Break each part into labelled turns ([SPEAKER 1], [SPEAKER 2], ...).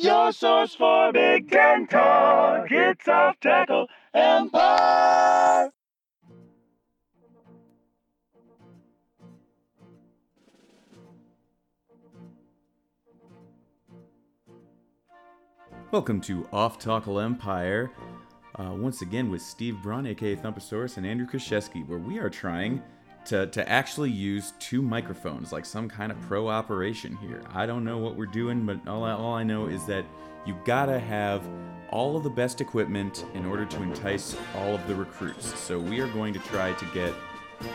[SPEAKER 1] Your source for Big Ten talk. It's off tackle empire.
[SPEAKER 2] Welcome to Off Tackle Empire. Uh, once again with Steve Braun, aka Thumposaurus, and Andrew Krzyzewski, where we are trying to, to actually use two microphones, like some kind of pro operation here. I don't know what we're doing, but all I, all I know is that you gotta have all of the best equipment in order to entice all of the recruits. So we are going to try to get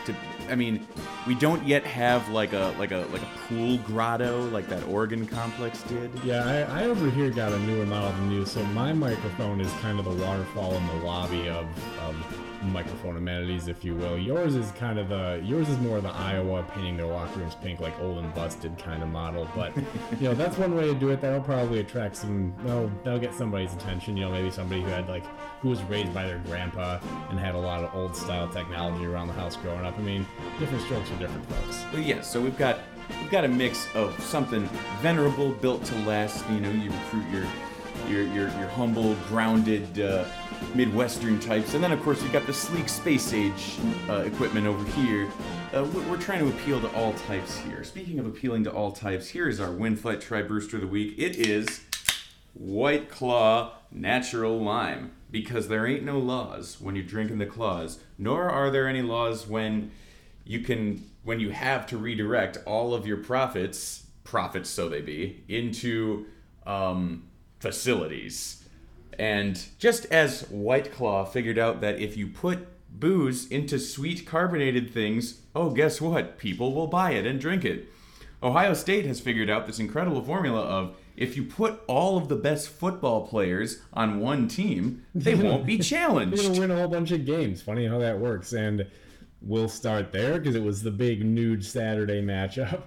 [SPEAKER 2] to I mean, we don't yet have like a like a like a pool grotto like that Oregon complex did.
[SPEAKER 3] Yeah, I, I over here got a newer model than you, so my microphone is kind of the waterfall in the lobby of, of microphone amenities, if you will. Yours is kind of the yours is more the Iowa painting their locker rooms pink, like old and busted kind of model. But you know, that's one way to do it. That'll probably attract some. That'll, that'll get somebody's attention. You know, maybe somebody who had like who was raised by their grandpa and had a lot of old style technology around the house growing up. I mean, different strokes for different folks.
[SPEAKER 2] But yeah, so we've got we've got a mix of something venerable, built to last. You know, you recruit your your your, your humble, grounded uh, Midwestern types, and then of course you've got the sleek space age uh, equipment over here. Uh, we- we're trying to appeal to all types here. Speaking of appealing to all types, here is our Winfight Tri Brewster of the week. It is White Claw Natural Lime. Because there ain't no laws when you're drinking the claws, nor are there any laws when you can when you have to redirect all of your profits, profits so they be, into um, facilities. And just as White Claw figured out that if you put booze into sweet carbonated things, oh, guess what? People will buy it and drink it. Ohio State has figured out this incredible formula of if you put all of the best football players on one team, they won't be challenged.
[SPEAKER 3] They're gonna win a whole bunch of games. Funny how that works. And we'll start there because it was the Big Noon Saturday matchup.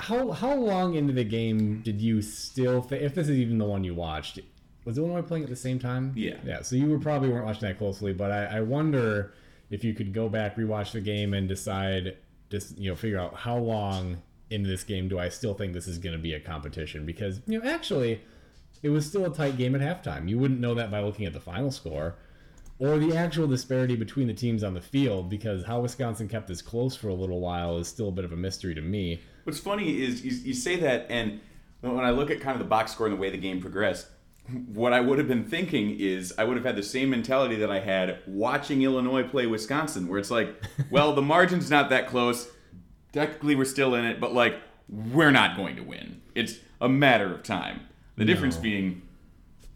[SPEAKER 3] How how long into the game did you still if this is even the one you watched, was Illinois playing at the same time?
[SPEAKER 2] Yeah.
[SPEAKER 3] Yeah. So you were probably weren't watching that closely, but I, I wonder if you could go back, rewatch the game, and decide just you know figure out how long into this game do I still think this is going to be a competition because you know actually it was still a tight game at halftime. You wouldn't know that by looking at the final score or the actual disparity between the teams on the field because how Wisconsin kept this close for a little while is still a bit of a mystery to me.
[SPEAKER 2] What's funny is you, you say that, and when I look at kind of the box score and the way the game progressed, what I would have been thinking is I would have had the same mentality that I had watching Illinois play Wisconsin, where it's like, well, the margin's not that close. Technically, we're still in it, but like, we're not going to win. It's a matter of time. The difference being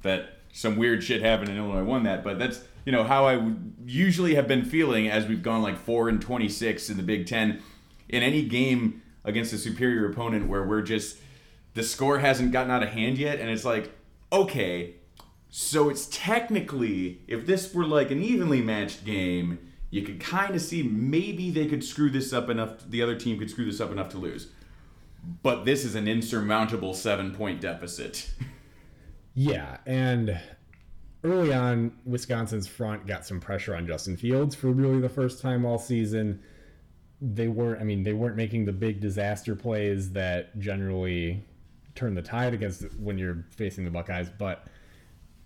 [SPEAKER 2] that some weird shit happened and Illinois won that, but that's you know how I would usually have been feeling as we've gone like four and twenty six in the Big Ten in any game against a superior opponent where we're just the score hasn't gotten out of hand yet, and it's like okay, so it's technically if this were like an evenly matched game, you could kind of see maybe they could screw this up enough. The other team could screw this up enough to lose. But this is an insurmountable seven point deficit.
[SPEAKER 3] Yeah, and early on, Wisconsin's front got some pressure on Justin Fields for really the first time all season. They weren't, I mean, they weren't making the big disaster plays that generally turn the tide against when you're facing the Buckeyes. But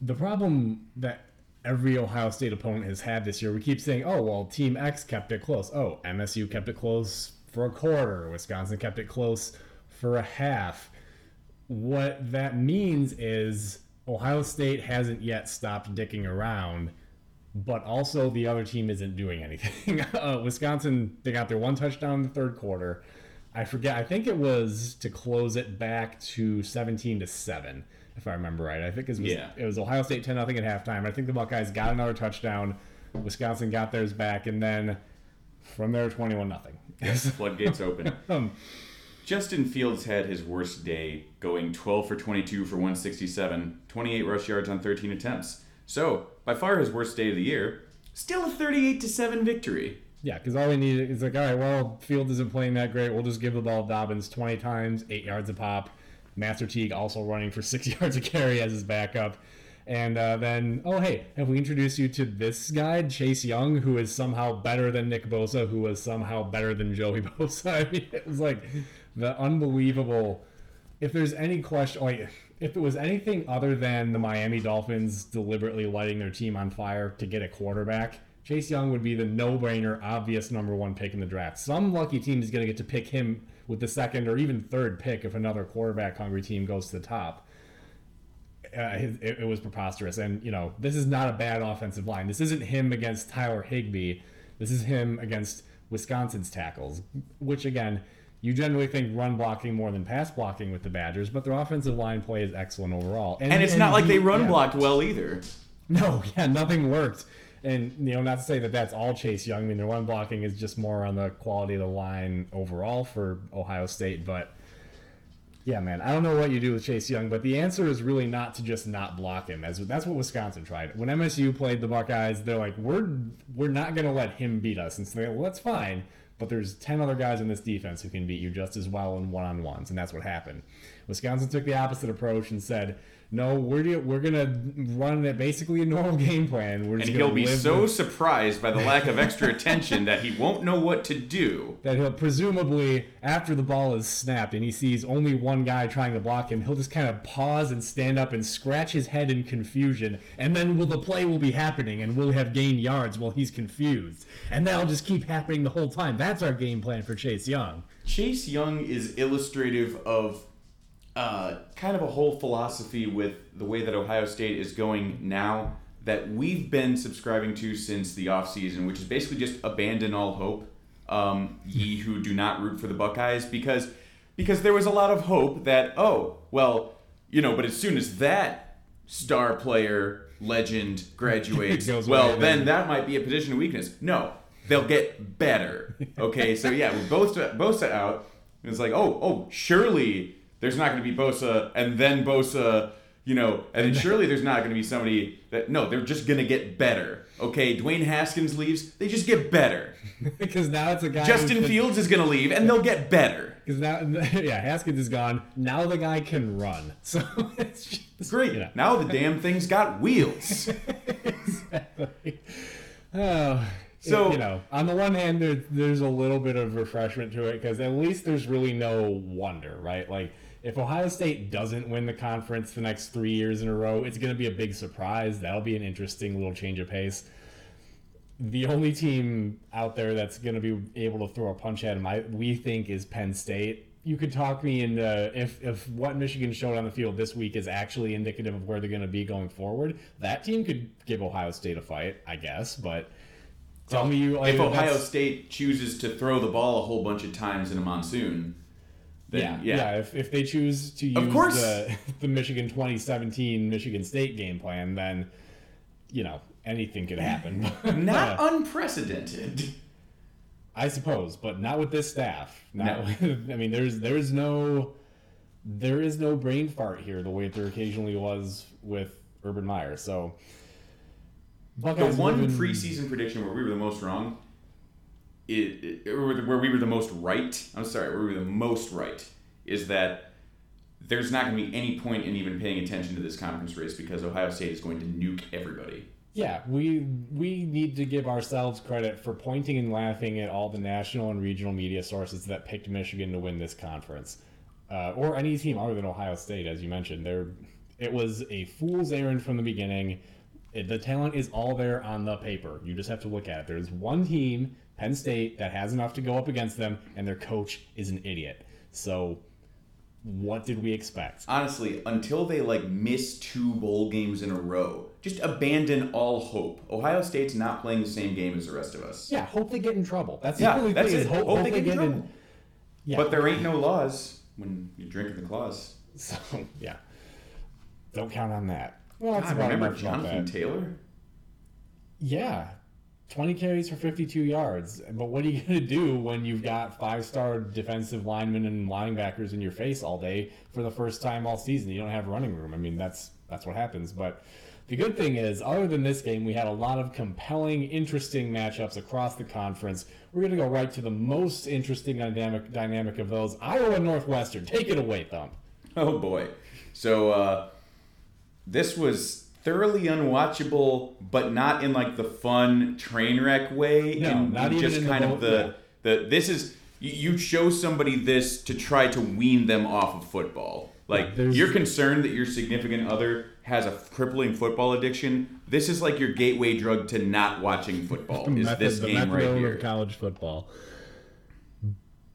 [SPEAKER 3] the problem that every Ohio State opponent has had this year, we keep saying, oh, well, Team X kept it close. Oh, MSU kept it close for a quarter. Wisconsin kept it close for a half what that means is Ohio State hasn't yet stopped dicking around, but also the other team isn't doing anything. uh, Wisconsin, they got their one touchdown in the third quarter. I forget. I think it was to close it back to 17 to seven, if I remember right. I think it was
[SPEAKER 2] Yeah.
[SPEAKER 3] it was Ohio State 10 nothing at halftime. I think the Buckeyes got another touchdown. Wisconsin got theirs back, and then from there 21 nothing.
[SPEAKER 2] Yes, Floodgates open.
[SPEAKER 3] Um,
[SPEAKER 2] Justin Fields had his worst day, going 12 for 22 for 167, 28 rush yards on 13 attempts. So, by far his worst day of the year, still a 38 to 7 victory.
[SPEAKER 3] Yeah, because all we need is like, all right, well, Field isn't playing that great. We'll just give the ball to Dobbins 20 times, eight yards a pop. Master Teague also running for six yards a carry as his backup. And uh, then, oh, hey, have we introduced you to this guy, Chase Young, who is somehow better than Nick Bosa, who was somehow better than Joey Bosa? I mean, it was like the unbelievable. If there's any question, like, if it was anything other than the Miami Dolphins deliberately lighting their team on fire to get a quarterback, Chase Young would be the no-brainer, obvious number one pick in the draft. Some lucky team is going to get to pick him with the second or even third pick if another quarterback-hungry team goes to the top. Uh, it, it was preposterous, and you know this is not a bad offensive line. This isn't him against Tyler Higbee. This is him against Wisconsin's tackles, which again you generally think run blocking more than pass blocking with the Badgers, but their offensive line play is excellent overall.
[SPEAKER 2] And, it's not like they run yeah. blocked well either.
[SPEAKER 3] No, yeah, nothing worked. And you know, not to say that that's all Chase Young. I mean, the run blocking is just more on the quality of the line overall for Ohio State, but yeah, man, I don't know what you do with Chase Young, but the answer is really not to just not block him. As that's what Wisconsin tried. When MSU played the Buckeyes, they're like, we're we're not going to let him beat us, and so they're like, well, that's fine. But there's ten other guys in this defense who can beat you just as well in one on ones, and that's what happened. Wisconsin took the opposite approach and said, no, we're we're gonna run it basically a normal game plan. We're
[SPEAKER 2] and he'll be so with... surprised by the lack of extra attention that he won't know what to do.
[SPEAKER 3] That he'll presumably after the ball is snapped and he sees only one guy trying to block him, he'll just kind of pause and stand up and scratch his head in confusion, and then will the play will be happening and we'll have gained yards while he's confused, and that'll just keep happening the whole time. That's our game plan for Chase Young.
[SPEAKER 2] Chase Young is illustrative of uh, kind of a whole philosophy with the way that Ohio State is going now that we've been subscribing to since the offseason, which is basically just abandon all hope, um, ye who do not root for the Buckeyes, because because there was a lot of hope that oh well you know, but as soon as that star player legend graduates, well then that might be a position of weakness. No, they'll get better. Okay, so yeah, we both both set out. It's like oh oh surely there's not going to be Bosa and then Bosa, you know, and then surely there's not going to be somebody that no, they're just going to get better. Okay, Dwayne Haskins leaves, they just get better.
[SPEAKER 3] because now it's a guy.
[SPEAKER 2] Justin Fields is going to leave, and they'll get better.
[SPEAKER 3] Because now, yeah, Haskins is gone. Now the guy can run. So it's
[SPEAKER 2] just, great. You know. Now the damn thing's got wheels.
[SPEAKER 3] exactly. Oh, so you know, on the one hand, there, there's a little bit of refreshment to it because at least there's really no wonder, right? Like if Ohio State doesn't win the conference the next three years in a row, it's going to be a big surprise. That'll be an interesting little change of pace. The only team out there that's going to be able to throw a punch at them, I, we think, is Penn State. You could talk me into if if what Michigan showed on the field this week is actually indicative of where they're going to be going forward. That team could give Ohio State a fight, I guess, but. Tell me you
[SPEAKER 2] if Ohio State chooses to throw the ball a whole bunch of times in a monsoon,
[SPEAKER 3] yeah, yeah, yeah. If, if they choose to use of course. the the Michigan 2017 Michigan State game plan, then you know anything could happen.
[SPEAKER 2] not uh, unprecedented.
[SPEAKER 3] I suppose, but not with this staff. Not, no. With, I mean, there's there's no there is no brain fart here the way there occasionally was with Urban Meyer. So
[SPEAKER 2] Buckeyes the one preseason prediction where we were the most wrong it, it, where we were the most right. I'm sorry, where we were the most right is that there's not going to be any point in even paying attention to this conference race because Ohio State is going to nuke everybody.
[SPEAKER 3] Yeah, we we need to give ourselves credit for pointing and laughing at all the national and regional media sources that picked Michigan to win this conference, uh, or any team other than Ohio State, as you mentioned. There, it was a fool's errand from the beginning. It, the talent is all there on the paper. You just have to look at it. There's one team Penn State that has enough to go up against them, and their coach is an idiot. So, what did we expect?
[SPEAKER 2] Honestly, until they like miss two bowl games in a row, just abandon all hope. Ohio State's not playing the same game as the rest of us.
[SPEAKER 3] Yeah, hope they get in trouble. That's yeah, the that's it. Hope, hope, hope, they, get, in trouble. In,
[SPEAKER 2] yeah. But there ain't no laws when you're drinking the claws.
[SPEAKER 3] So yeah, don't count on that.
[SPEAKER 2] Well, that's God, remember Jonathan Taylor?
[SPEAKER 3] Yeah, 20 carries for 52 yards. But what are you going to do when you've got five star defensive linemen and linebackers in your face all day for the first time all season? You don't have running room. I mean, that's that's what happens. But the good thing is, other than this game, we had a lot of compelling, interesting matchups across the conference. We're going to go right to the most interesting dynamic dynamic of those Iowa Northwestern. Take it away, Thump.
[SPEAKER 2] Oh, boy. So, uh, this was thoroughly unwatchable, but not in like the fun train wreck way.
[SPEAKER 3] No, in, not even just kind the, of
[SPEAKER 2] the the this is you show somebody this to try to wean them off of football. Like
[SPEAKER 3] There's-
[SPEAKER 2] you're concerned that your significant other has a crippling football addiction. This is like your gateway drug to not watching football. Is
[SPEAKER 3] method-
[SPEAKER 2] this game right here?
[SPEAKER 3] college football.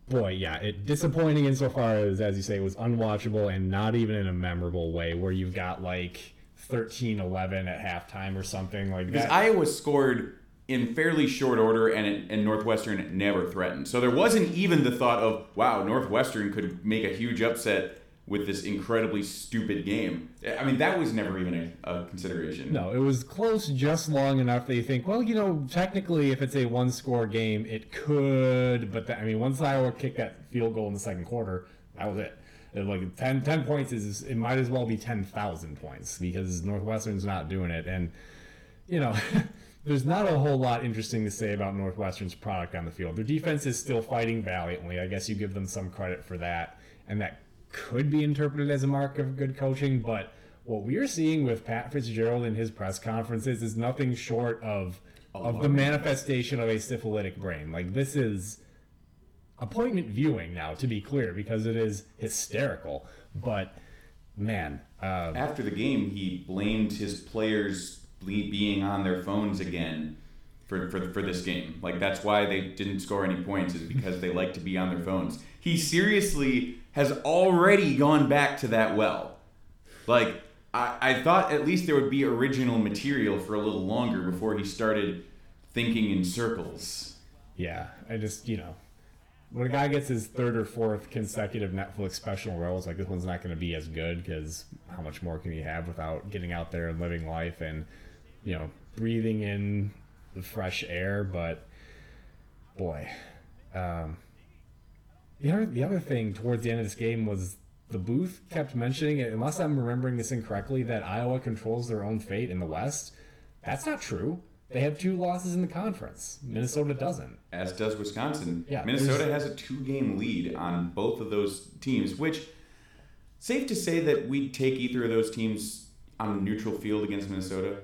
[SPEAKER 3] Boy, yeah, it disappointing insofar as, as you say, it was unwatchable and not even in a memorable way, where you've got like 13-11 at halftime or something like
[SPEAKER 2] Because
[SPEAKER 3] that.
[SPEAKER 2] Iowa scored in fairly short order, and it, and Northwestern never threatened. So there wasn't even the thought of wow, Northwestern could make a huge upset with this incredibly stupid game. I mean, that was never even a, a consideration.
[SPEAKER 3] No, it was close just long enough that you think, well, you know, technically, if it's a one-score game, it could. But that, I mean, once Iowa kicked that field goal in the second quarter, that was it. Like 10, 10 points is it might as well be ten thousand points because Northwestern's not doing it, and you know. There's not a whole lot interesting to say about Northwestern's product on the field. Their defense is still fighting valiantly. I guess you give them some credit for that, and that could be interpreted as a mark of good coaching. But what we're seeing with Pat Fitzgerald in his press conferences is nothing short of of the manifestation of a syphilitic brain. Like this is appointment viewing now, to be clear, because it is hysterical. But man, uh,
[SPEAKER 2] After the game, he blamed his players being on their phones again for, for, for this game. Like, that's why they didn't score any points, is because they like to be on their phones. He seriously has already gone back to that well. Like, I, I thought at least there would be original material for a little longer before he started thinking in circles.
[SPEAKER 3] yeah, I just you know. When a guy gets his third or fourth consecutive Netflix special role, it's like this one's not going to be as good because how much more can you have without getting out there and living life and you know breathing in the fresh air? But boy, um, the other the other thing towards the end of this game was the booth kept mentioning it. Unless I'm remembering this incorrectly, that Iowa controls their own fate in the West. That's not true. They have two losses in the conference. Minnesota doesn't.
[SPEAKER 2] as does Wisconsin.
[SPEAKER 3] Yeah,
[SPEAKER 2] Minnesota has a two game lead on both of those teams, which safe to say that we'd take either of those teams on a neutral field against Minnesota.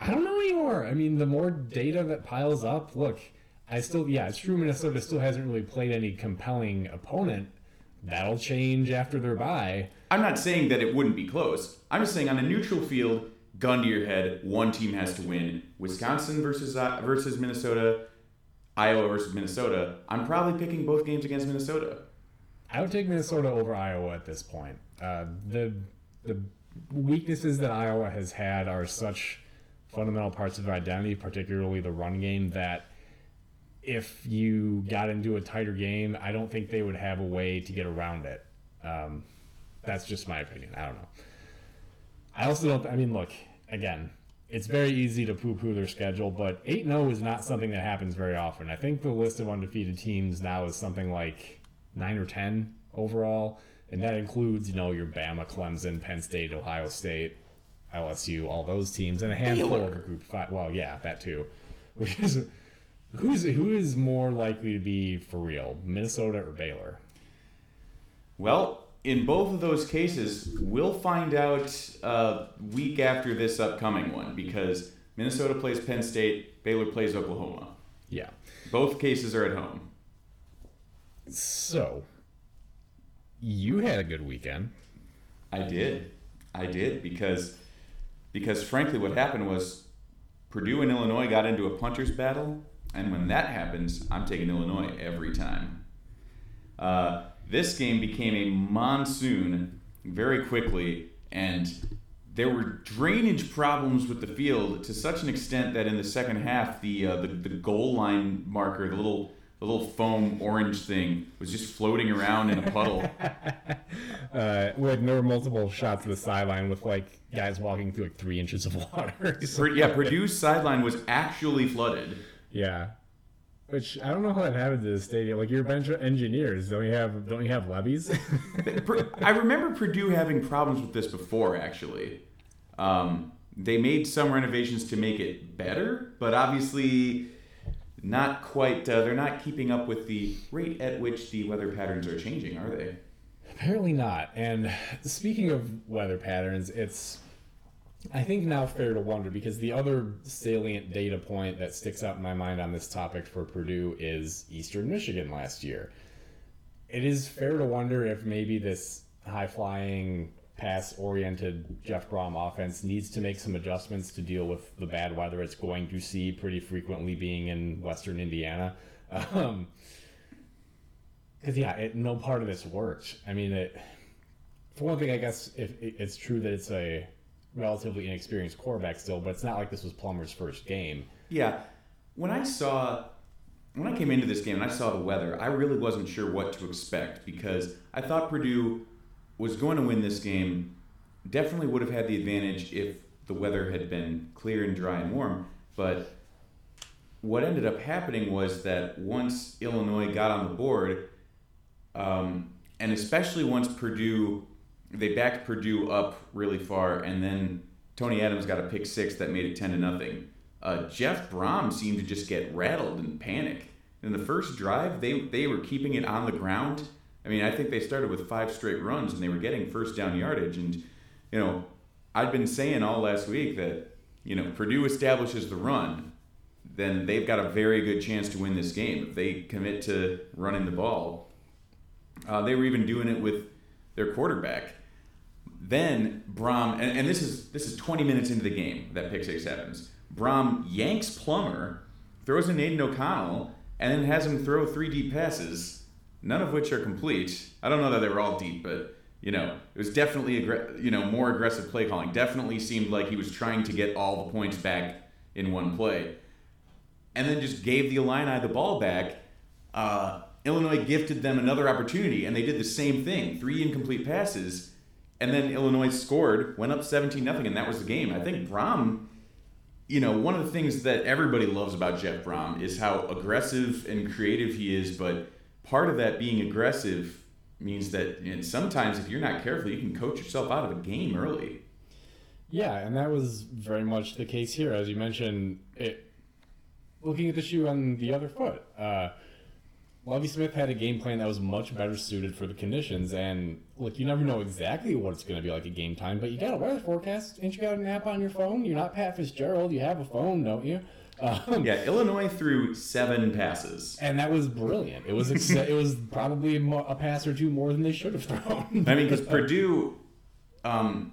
[SPEAKER 3] I don't know anymore. I mean, the more data that piles up, look, I still, yeah, it's true. Minnesota still hasn't really played any compelling opponent. That'll change after their bye.
[SPEAKER 2] I'm not saying that it wouldn't be close. I'm just saying on a neutral field, gun to your head, one team has to win. Wisconsin versus uh, versus Minnesota, Iowa versus Minnesota. I'm probably picking both games against Minnesota.
[SPEAKER 3] I would take Minnesota over Iowa at this point. Uh, the the weaknesses that Iowa has had are such fundamental parts of their identity, particularly the run game, that if you got into a tighter game, I don't think they would have a way to get around it. Um, that's just my opinion. I don't know. I also don't. I mean, look again. It's very easy to poo-poo their schedule, but 8-0 is not something that happens very often. I think the list of undefeated teams now is something like nine or ten overall, and that includes you know your Bama, Clemson, Penn State, Ohio State, LSU, all those teams, and a handful
[SPEAKER 2] Baylor.
[SPEAKER 3] of a group five. Well, yeah, that too. Which is who's who is more likely to be for real, Minnesota or Baylor?
[SPEAKER 2] Well, in both of those cases, we'll find out uh, week after this upcoming one because Minnesota plays Penn State, Baylor plays Oklahoma.
[SPEAKER 3] Yeah.
[SPEAKER 2] Both cases are at home.
[SPEAKER 3] So you had a good weekend.
[SPEAKER 2] I did, I did because because frankly, what happened was Purdue and Illinois got into a puncher's battle, and when that happens, I'm taking Illinois every time. Uh, this game became a monsoon very quickly, and there were drainage problems with the field to such an extent that in the second half, the uh, the, the goal line marker, the little the little foam orange thing, was just floating around in a puddle.
[SPEAKER 3] Uh, there were multiple shots of the sideline with like guys walking through like three inches of water.
[SPEAKER 2] Pur- yeah, Purdue's sideline was actually flooded.
[SPEAKER 3] yeah. Which I don't know how that happened to the stadium. Like you're a bunch of engineers. Don't you have don't you have
[SPEAKER 2] levees? I remember Purdue having problems with this before, actually. Um, they made some renovations to make it better, but obviously not quite. Uh, they're not keeping up with the rate at which the weather patterns are changing, are they?
[SPEAKER 3] Apparently not. And speaking of weather patterns, it's I think now fair to wonder because the other salient data point that sticks out in my mind on this topic for Purdue is Eastern Michigan last year. It is fair to wonder if maybe this high flying, pass oriented Jeff Brohm offense needs to make some adjustments to deal with the bad weather it's going to see pretty frequently being in Western Indiana. Um, because yeah, it, no part of this worked. I mean, it, for one thing, I guess if it, it's true that it's a relatively inexperienced quarterback still, but it's not like this was Plummer's first game.
[SPEAKER 2] Yeah. When I saw when I came into this game and I saw the weather, I really wasn't sure what to expect because I thought Purdue was going to win this game. Definitely would have had the advantage if the weather had been clear and dry and warm, but what ended up happening was that once Illinois got on the board, um, and especially once Purdue, they backed Purdue up really far, and then Tony Adams got a pick six that made it ten to nothing. Uh, Jeff Brohm seemed to just get rattled and panic. In the first drive, they they were keeping it on the ground. I mean, I think they started with five straight runs, and they were getting first down yardage. And you know, I'd been saying all last week that you know Purdue establishes the run then they've got a very good chance to win this game if they commit to running the ball. Uh, they were even doing it with their quarterback. Then Brohm, and, and, this is this is 20 minutes into the game that pick six happens. Brohm yanks Plummer, throws in Aidan O'Connell, and then has him throw three deep passes, none of which are complete. I don't know that they were all deep, but you know it was definitely aggr- you know more aggressive play calling. Definitely seemed like he was trying to get all the points back in one play and then just gave the Illini the ball back, uh, Illinois gifted them another opportunity, and they did the same thing three incomplete passes. And then Illinois scored, went up 17 nothing, and that was the game. I think Brohm, you know, one of the things that everybody loves about Jeff Brohm is how aggressive and creative he is, but part of that being aggressive means that and sometimes if you're not careful, you can coach yourself out of a game early.
[SPEAKER 3] Yeah, and that was very much the case here. As you mentioned, it looking at the shoe on the other foot. Uh, Lovie Smith had a game plan that was much better suited for the conditions. And look, you never know exactly what it's going to be like at game time, but you got a weather forecast. Ain't you got an app on your phone? You're not Pat Fitzgerald. You have a phone, don't you?
[SPEAKER 2] Um, yeah, Illinois threw seven passes,
[SPEAKER 3] and that was brilliant. It was ex- it was probably a pass or two more than they should have thrown.
[SPEAKER 2] I mean, because Purdue, um,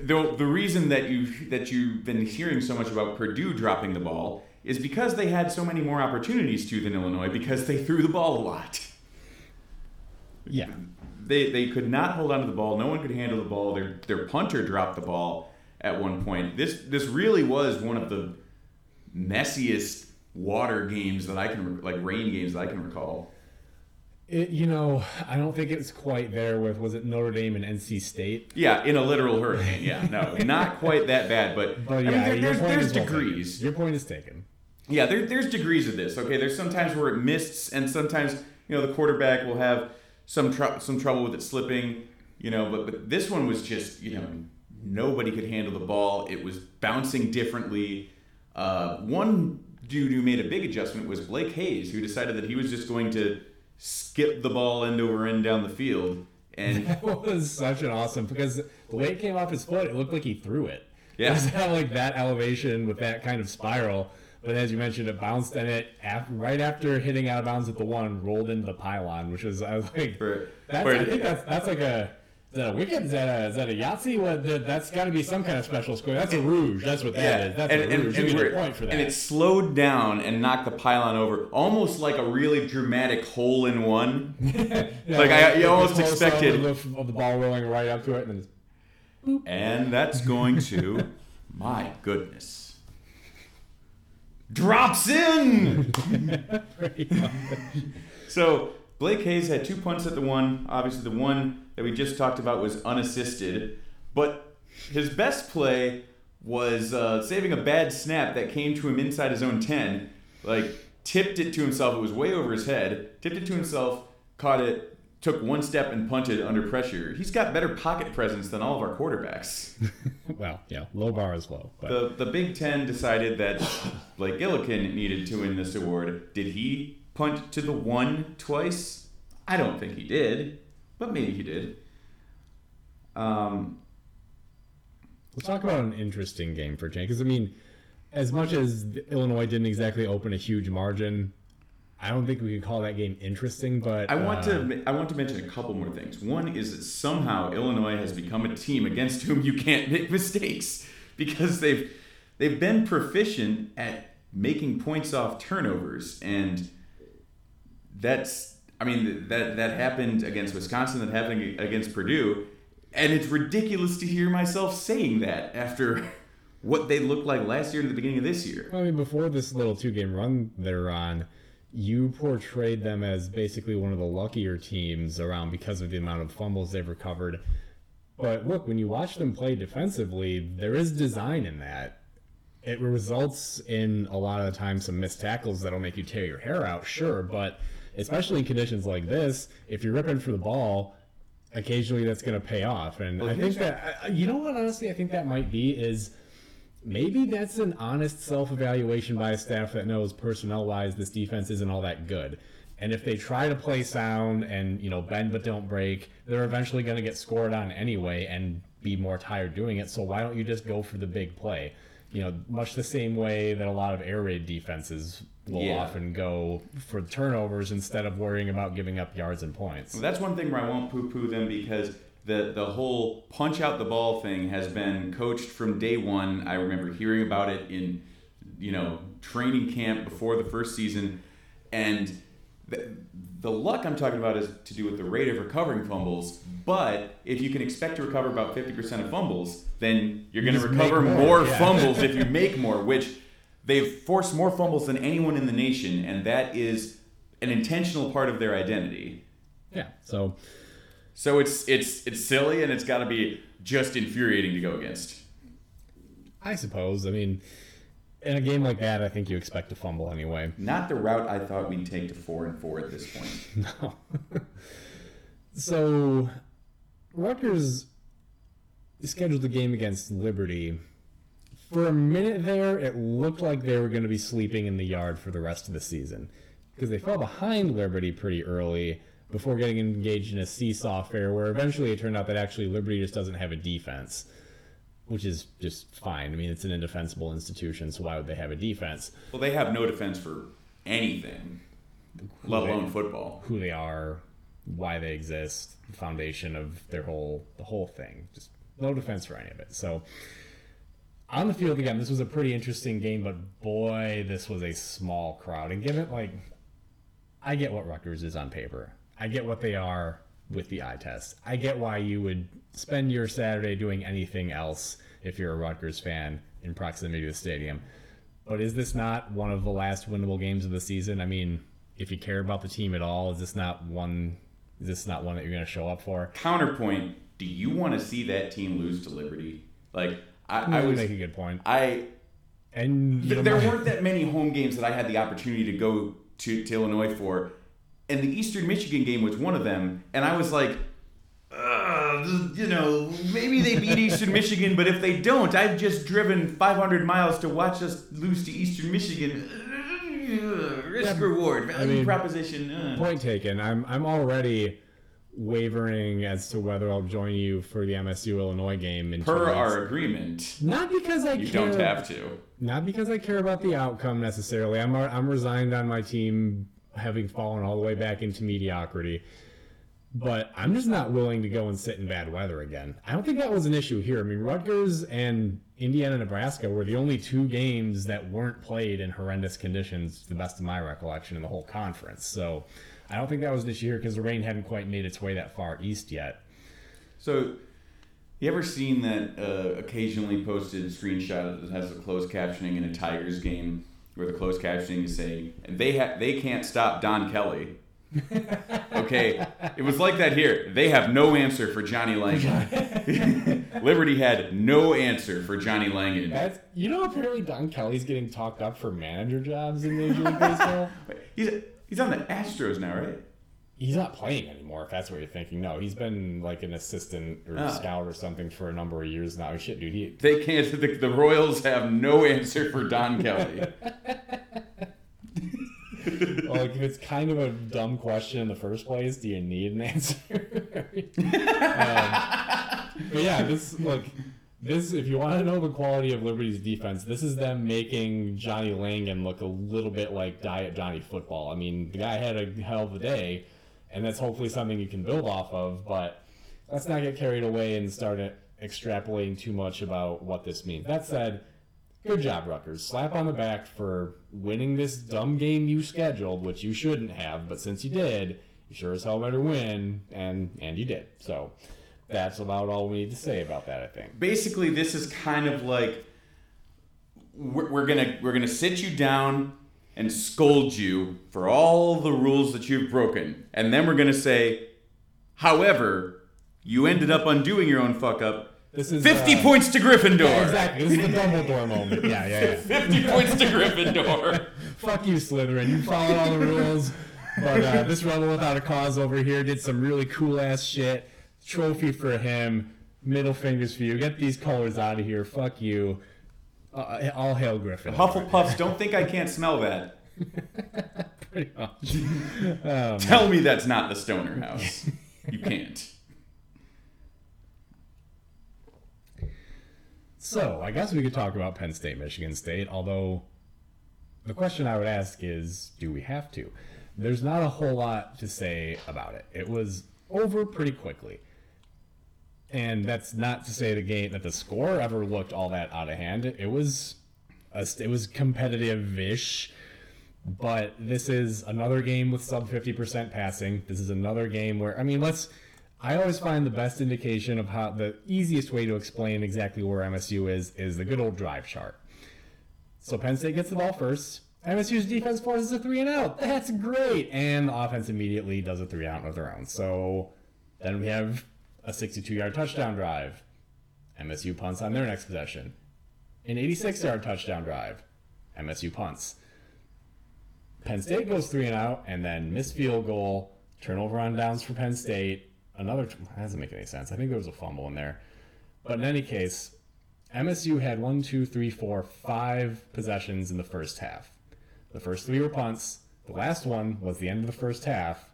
[SPEAKER 2] the the reason that you that you've been hearing so much about Purdue dropping the ball is because they had so many more opportunities to than Illinois because they threw the ball a lot.
[SPEAKER 3] Yeah.
[SPEAKER 2] They, they could not hold on to the ball. No one could handle the ball. Their, their punter dropped the ball at one point. This this really was one of the messiest water games that I can like rain games that I can recall.
[SPEAKER 3] It, you know, I don't think it's quite there with was it Notre Dame and NC State?
[SPEAKER 2] Yeah, in a literal hurricane. Yeah, no, not quite that bad, but,
[SPEAKER 3] but yeah,
[SPEAKER 2] I
[SPEAKER 3] mean,
[SPEAKER 2] there, there's,
[SPEAKER 3] there's
[SPEAKER 2] degrees.
[SPEAKER 3] Your point is taken.
[SPEAKER 2] Yeah, there, there's degrees of this. Okay, there's sometimes where it mists, and sometimes you know the quarterback will have some tr- some trouble with it slipping. You know, but but this one was just you know nobody could handle the ball. It was bouncing differently. Uh, one dude who made a big adjustment was Blake Hayes, who decided that he was just going to skip the ball end over end down the field. And
[SPEAKER 3] that was such an awesome because the way it came off his foot, it looked like he threw it.
[SPEAKER 2] Yeah,
[SPEAKER 3] it was like that elevation with that kind of spiral but as you mentioned, it bounced and it right after hitting out of bounds at the one, rolled into the pylon, which is I was like, that's, I think that's that's like a. Is that a wicket? Is that a, is that a Yahtzee? What, that's got to be some kind of special score. That's a rouge. That's what that
[SPEAKER 2] yeah.
[SPEAKER 3] is. That's
[SPEAKER 2] and,
[SPEAKER 3] a rouge.
[SPEAKER 2] And,
[SPEAKER 3] and,
[SPEAKER 2] and,
[SPEAKER 3] point for that.
[SPEAKER 2] and it slowed down and knocked the pylon over, almost like a really dramatic hole in one. yeah, like I, you almost expected
[SPEAKER 3] of the, of the, ball rolling right up to it, and
[SPEAKER 2] and that's going to, my goodness drops in. so Blake Hayes had two punts at the one. Obviously, the one that we just talked about was unassisted, but his best play was uh, saving a bad snap that came to him inside his own ten. Like tipped it to himself. It was way over his head. Tipped it to himself. Caught it took one step and punted under pressure. He's got better pocket presence than all of our quarterbacks.
[SPEAKER 3] well, yeah, low bar is low.
[SPEAKER 2] But. The the Big Ten decided that Blake Gillikin needed to win this award. Did he punt to the one twice? I don't think he did, but maybe he did. Um,
[SPEAKER 3] Let's talk about an interesting game for Jane, because I mean, as much as Illinois didn't exactly open a huge margin, I don't think we could call that game interesting, but
[SPEAKER 2] I want
[SPEAKER 3] uh,
[SPEAKER 2] to I want to mention a couple more things. One is that somehow Illinois has become a team against whom you can't make mistakes because they've they've been proficient at making points off turnovers and that's I mean that that happened against Wisconsin that happened against Purdue and it's ridiculous to hear myself saying that after what they looked like last year and the beginning of this year.
[SPEAKER 3] I mean, before this little two game run they're on, you portrayed them as basically one of the luckier teams around because of the amount of fumbles they've recovered. But look, when you watch them play defensively, there is design in that. It results in a lot of the time some missed tackles that'll make you tear your hair out, sure, but especially in conditions like this, if you're ripping for the ball, occasionally that's going to pay off. And I think that, I- you know what, honestly, I think that might be is maybe that's an honest self evaluation by a staff that knows personnel wise this defense isn't all that good. And if they try to play sound and, you know, bend but don't break, they're eventually going to get scored on anyway and be more tired doing it. So why don't you just go for the big play? You know, much the same way that a lot of air raid defenses will
[SPEAKER 2] Yeah.
[SPEAKER 3] often go for turnovers instead of worrying about giving up yards and points.
[SPEAKER 2] Well, that's one thing where I won't poo-poo them because the the whole punch out the ball thing has been coached from day one. I remember hearing about it in you know training camp before the first season, and the, the luck I'm talking about is to do with the rate of recovering fumbles. But if you can expect to recover about 50% of fumbles, then you're going to recover
[SPEAKER 3] more,
[SPEAKER 2] more,
[SPEAKER 3] yeah.
[SPEAKER 2] fumbles if you make more, which they've forced more fumbles than anyone in the nation, and that is an intentional part of their identity.
[SPEAKER 3] Yeah. So
[SPEAKER 2] So it's it's it's silly and it's got to be just infuriating to go against.
[SPEAKER 3] I suppose. I mean, in a game like that, I think you expect to fumble anyway.
[SPEAKER 2] Not the route I thought we'd take to four and four at this point.
[SPEAKER 3] No. so, Rutgers scheduled the game against Liberty. For a minute there, it looked like they were going to be sleeping in the yard for the rest of the season because they fell behind Liberty pretty early before getting engaged in a seesaw affair where eventually it turned out that actually Liberty just doesn't have a defense, which is just fine. I mean, it's an indefensible institution, so why would they have a defense?
[SPEAKER 2] Well, they have no defense for anything, let alone football.
[SPEAKER 3] who they are, why they exist, the foundation of their whole the whole thing. Just no defense for any of it. So on the field again, this was a pretty interesting game, but boy, this was a small crowd. And given like I get what Rutgers is on paper. I get what they are with the eye test. I get why you would spend your Saturday doing anything else if you're a Rutgers fan in proximity to the stadium. But is this not one of the last winnable games of the season? I mean, if you care about the team at all, is this not one? Is this not one that you're going to show up for?
[SPEAKER 2] Counterpoint: Do you want to see that team lose to Liberty? Like I, I
[SPEAKER 3] would
[SPEAKER 2] was,
[SPEAKER 3] make a good point.
[SPEAKER 2] I
[SPEAKER 3] And know,
[SPEAKER 2] there weren't that many home games that I had the opportunity to go to, to Illinois for, and the Eastern Michigan game was one of them. And I was like, uh, you know, maybe they beat Eastern Michigan, but if they don't, I've just driven 500 miles to watch us lose to Eastern Michigan. Risk reward value
[SPEAKER 3] mean,
[SPEAKER 2] proposition. uh.
[SPEAKER 3] Point taken. I'm I'm already wavering as to whether I'll join you for the MSU Illinois game in
[SPEAKER 2] Per our agreement,
[SPEAKER 3] Not because I
[SPEAKER 2] you
[SPEAKER 3] care.
[SPEAKER 2] don't have to.
[SPEAKER 3] Not because I care about the outcome necessarily. I'm I'm resigned on my team having fallen all the way back into mediocrity. But I'm just not willing to go and sit in bad weather again. I don't think that was an issue here. I mean, Rutgers and Indiana, Nebraska were the only two games that weren't played in horrendous conditions, to the best of my recollection, in the whole conference. So I don't think that was an issue here because the rain hadn't quite made its way that far east yet.
[SPEAKER 2] So, you ever seen that uh, occasionally posted screenshot that has a closed captioning in a Tigers game, where the closed captioning is saying, "And they ha- they can't stop Don Kelly." okay, it was like that here. They have no answer for Johnny Langan. Liberty had no answer for Johnny Langan.
[SPEAKER 3] That's you know apparently Don Kelly's getting talked up for manager jobs in Major League Baseball.
[SPEAKER 2] He's he's on the Astros now, right?
[SPEAKER 3] He's not playing anymore, if that's what you're thinking. No, he's been like an assistant or
[SPEAKER 2] Ah.
[SPEAKER 3] scout or something for a number of years now. Shit, dude, he
[SPEAKER 2] They can't. The, the Royals have no answer for Don Kelly.
[SPEAKER 3] well, like if it's kind of a dumb question in the first place, do you need an answer? um, but yeah, this like this if you want to know the quality of Liberty's defense, this is them making Johnny Langan look a little bit like Diet Johnny football. I mean, the guy had a hell of a day, and that's hopefully something you can build off of. But let's not get carried away and start extrapolating too much about what this means. That said, good job, Rutgers. Slap on the back for winning this dumb game you scheduled, which you shouldn't have, but since you did, you sure as hell better win, and and you did. So that's about all we need to say about that. I think.
[SPEAKER 2] Basically, this is kind of like we're, we're gonna we're gonna sit you down and scold you for all the rules that you've broken, and then we're gonna say, however, you ended up undoing your own fuck up.
[SPEAKER 3] This is
[SPEAKER 2] 50
[SPEAKER 3] uh,
[SPEAKER 2] points to Gryffindor.
[SPEAKER 3] Yeah, exactly. This is the Dumbledore moment. Yeah, yeah, yeah.
[SPEAKER 2] 50 points to Gryffindor.
[SPEAKER 3] Fuck you, Slytherin. You followed all the rules. But uh, this rebel without a cause over here did some really cool ass shit. Trophy for him. Middle fingers for you. Get these colors out of here. Fuck you. Uh, all hail Griffin.
[SPEAKER 2] Hufflepuffs, don't think I can't smell that.
[SPEAKER 3] Pretty much. Um,
[SPEAKER 2] Tell me that's not the Stoner House. You can't.
[SPEAKER 3] So I guess we could talk about Penn State, Michigan State. Although the question I would ask is, do we have to? There's not a whole lot to say about it. It was over pretty quickly. And that's not to say the game that the score ever looked all that out of hand. It was a, it was competitive-ish, but this is another game with sub 50% passing. This is another game where I mean, let's I always find the best indication of how the easiest way to explain exactly where MSU is is the good old drive chart. So Penn State gets the ball first. MSU's defense forces a three and out. That's great. And the offense immediately does a three out of their own. So then we have a 62 yard touchdown drive. MSU punts on their next possession. An 86 yard touchdown drive. MSU punts. Penn State goes three and out, and then missed field goal, turnover on downs for Penn State. Another that doesn't make any sense. I think there was a fumble in there. But in any case, MSU had one, two, three, four, five possessions in the first half. The first three were punts. The last one was the end of the first half.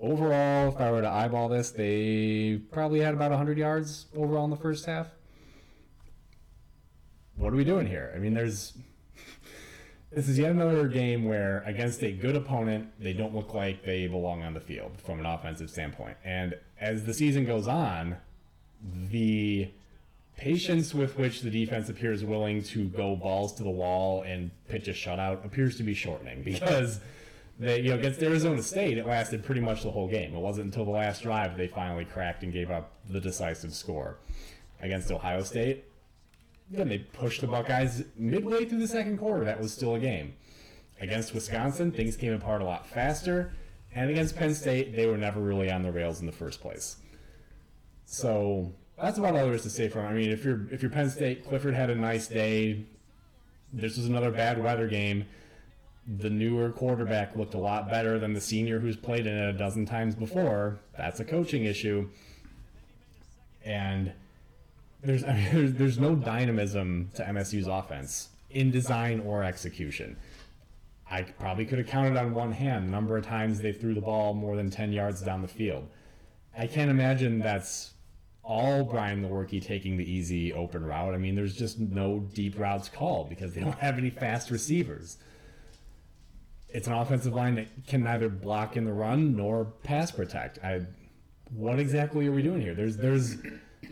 [SPEAKER 3] Overall, if I were to eyeball this, they probably had about 100 yards overall in the first half. What are we doing here? I mean, there's. This is yet another game where, against a good opponent, they don't look like they belong on the field from an offensive standpoint. And as the season goes on, the patience with which the defense appears willing to go balls to the wall and pitch a shutout appears to be shortening because they you know against Arizona State it lasted pretty much the whole game. It wasn't until the last drive they finally cracked and gave up the decisive score. Against Ohio State, then they pushed the Buckeyes midway through the second quarter. That was still a game. Against Wisconsin, things came apart a lot faster, and against Penn State, they were never really on the rails in the first place. So that's about all there is to say from. I mean, if you're if you're Penn State, Clifford had a nice day. This was another bad weather game. The newer quarterback looked a lot better than the senior who's played in it a dozen times before. That's a coaching issue. And there's I mean, there's, there's no dynamism to MSU's offense in design or execution. I probably could have counted on one hand the number of times they threw the ball more than 10 yards down the field. I can't imagine that's all Brian Lewerke taking the easy open route. I mean, there's just no deep routes called because they don't have any fast receivers. It's an offensive line that can neither block in the run nor pass protect. I, what exactly are we doing here? There's there's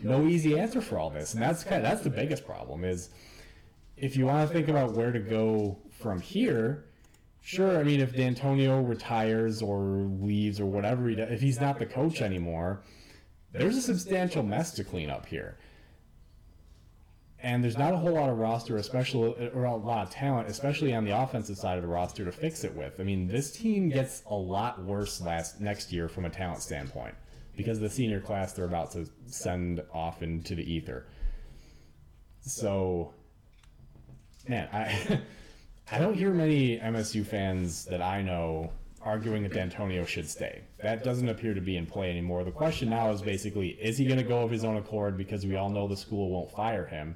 [SPEAKER 3] no easy answer for all this, and that's kind of, that's the biggest problem. Is if you want to think about where to go from here, sure. I mean, if D'Antonio retires or leaves or whatever he does, if he's not the coach anymore there's a substantial mess to clean up here. And there's not a whole lot of roster, especially or a lot of talent, especially on the offensive side of the roster, to fix it with. I mean, this team gets a lot worse last next year from a talent standpoint because the senior class they're about to send off into the ether. So, man, I I don't hear many MSU fans that I know arguing that D'Antonio should stay. That doesn't appear to be in play anymore. The question now is basically is he going to go of his own accord because we all know the school won't fire him?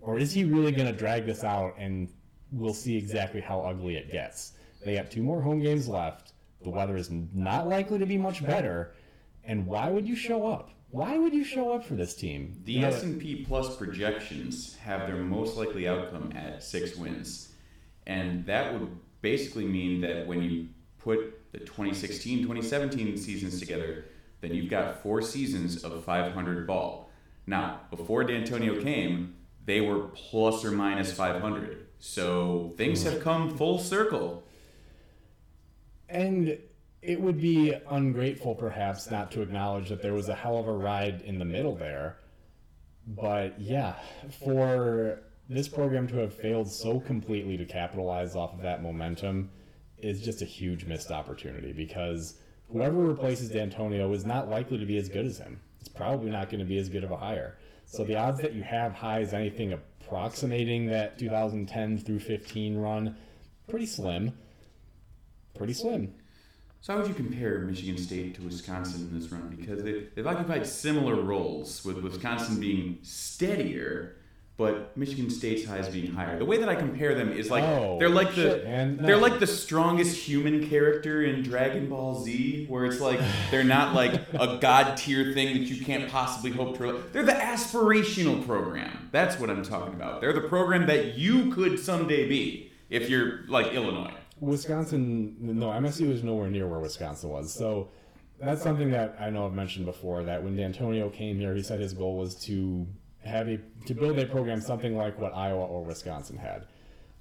[SPEAKER 3] Or is he really going to drag this out and we'll see exactly how ugly it gets? They have two more home games left. The weather is not likely to be much better. And why would you show up? why would you show up for this team?
[SPEAKER 2] The S and P Plus projections have their most likely outcome at six wins, and that would basically mean that when you put the 2016-2017 seasons together, then you've got four seasons of 500 ball. Now, before D'Antonio came, they were plus or minus 500. So things have come full circle.
[SPEAKER 3] And it would be ungrateful, perhaps, not to acknowledge that there was a hell of a ride in the middle there. But yeah, for this program to have failed so completely to capitalize off of that momentum is just a huge missed opportunity because whoever replaces D'Antonio is not likely to be as good as him. It's probably not going to be as good of a hire. So the odds that you have high as anything approximating that 2010 through 15 run, pretty slim. Pretty slim.
[SPEAKER 2] So how would you compare Michigan State to Wisconsin in this run? Because they, they've occupied similar roles, with Wisconsin being steadier, but Michigan State's highs being higher. The way that I compare them is like
[SPEAKER 3] Oh,
[SPEAKER 2] they're like the
[SPEAKER 3] shit, man. No.
[SPEAKER 2] they're like the strongest human character in Dragon Ball Z, where it's like they're not like a god tier thing that you can't possibly hope to. They're the aspirational program. That's what I'm talking about. They're the program that you could someday be if you're like Illinois.
[SPEAKER 3] Wisconsin, no, MSU is nowhere near where Wisconsin was. So that's something that I know I've mentioned before. That when D'Antonio came here, he said his goal was to have a to build a program something like what Iowa or Wisconsin had.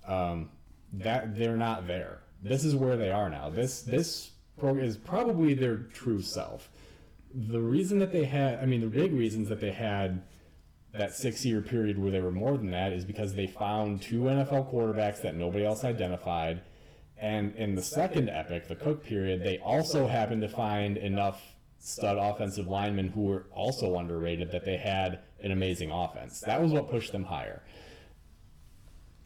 [SPEAKER 3] Um, that they're not there. This is where they are now. This this program is probably their true self. The reason that they had, I mean, the big reasons that they had that six year period where they were more than that is because they found two NFL quarterbacks that nobody else identified. And in the second epic, the Cook period, they also happened to find enough stud offensive linemen who were also underrated that they had an amazing offense. That was what pushed them higher.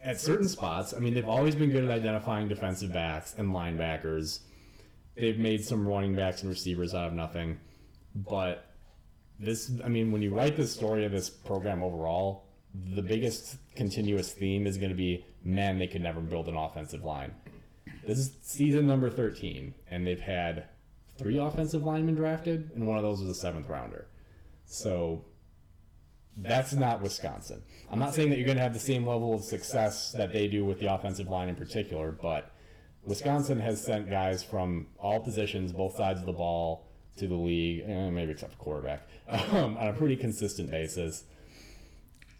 [SPEAKER 3] At certain spots, I mean, they've always been good at identifying defensive backs and linebackers. They've made some running backs and receivers out of nothing. But this i mean when you write the story of this program overall the biggest continuous theme is going to be man they could never build an offensive line this is season number 13 and they've had three offensive linemen drafted and one of those was a seventh rounder so that's not wisconsin i'm not saying that you're going to have the same level of success that they do with the offensive line in particular but wisconsin has sent guys from all positions both sides of the ball to the league, eh, maybe except for quarterback, um, on a pretty consistent basis.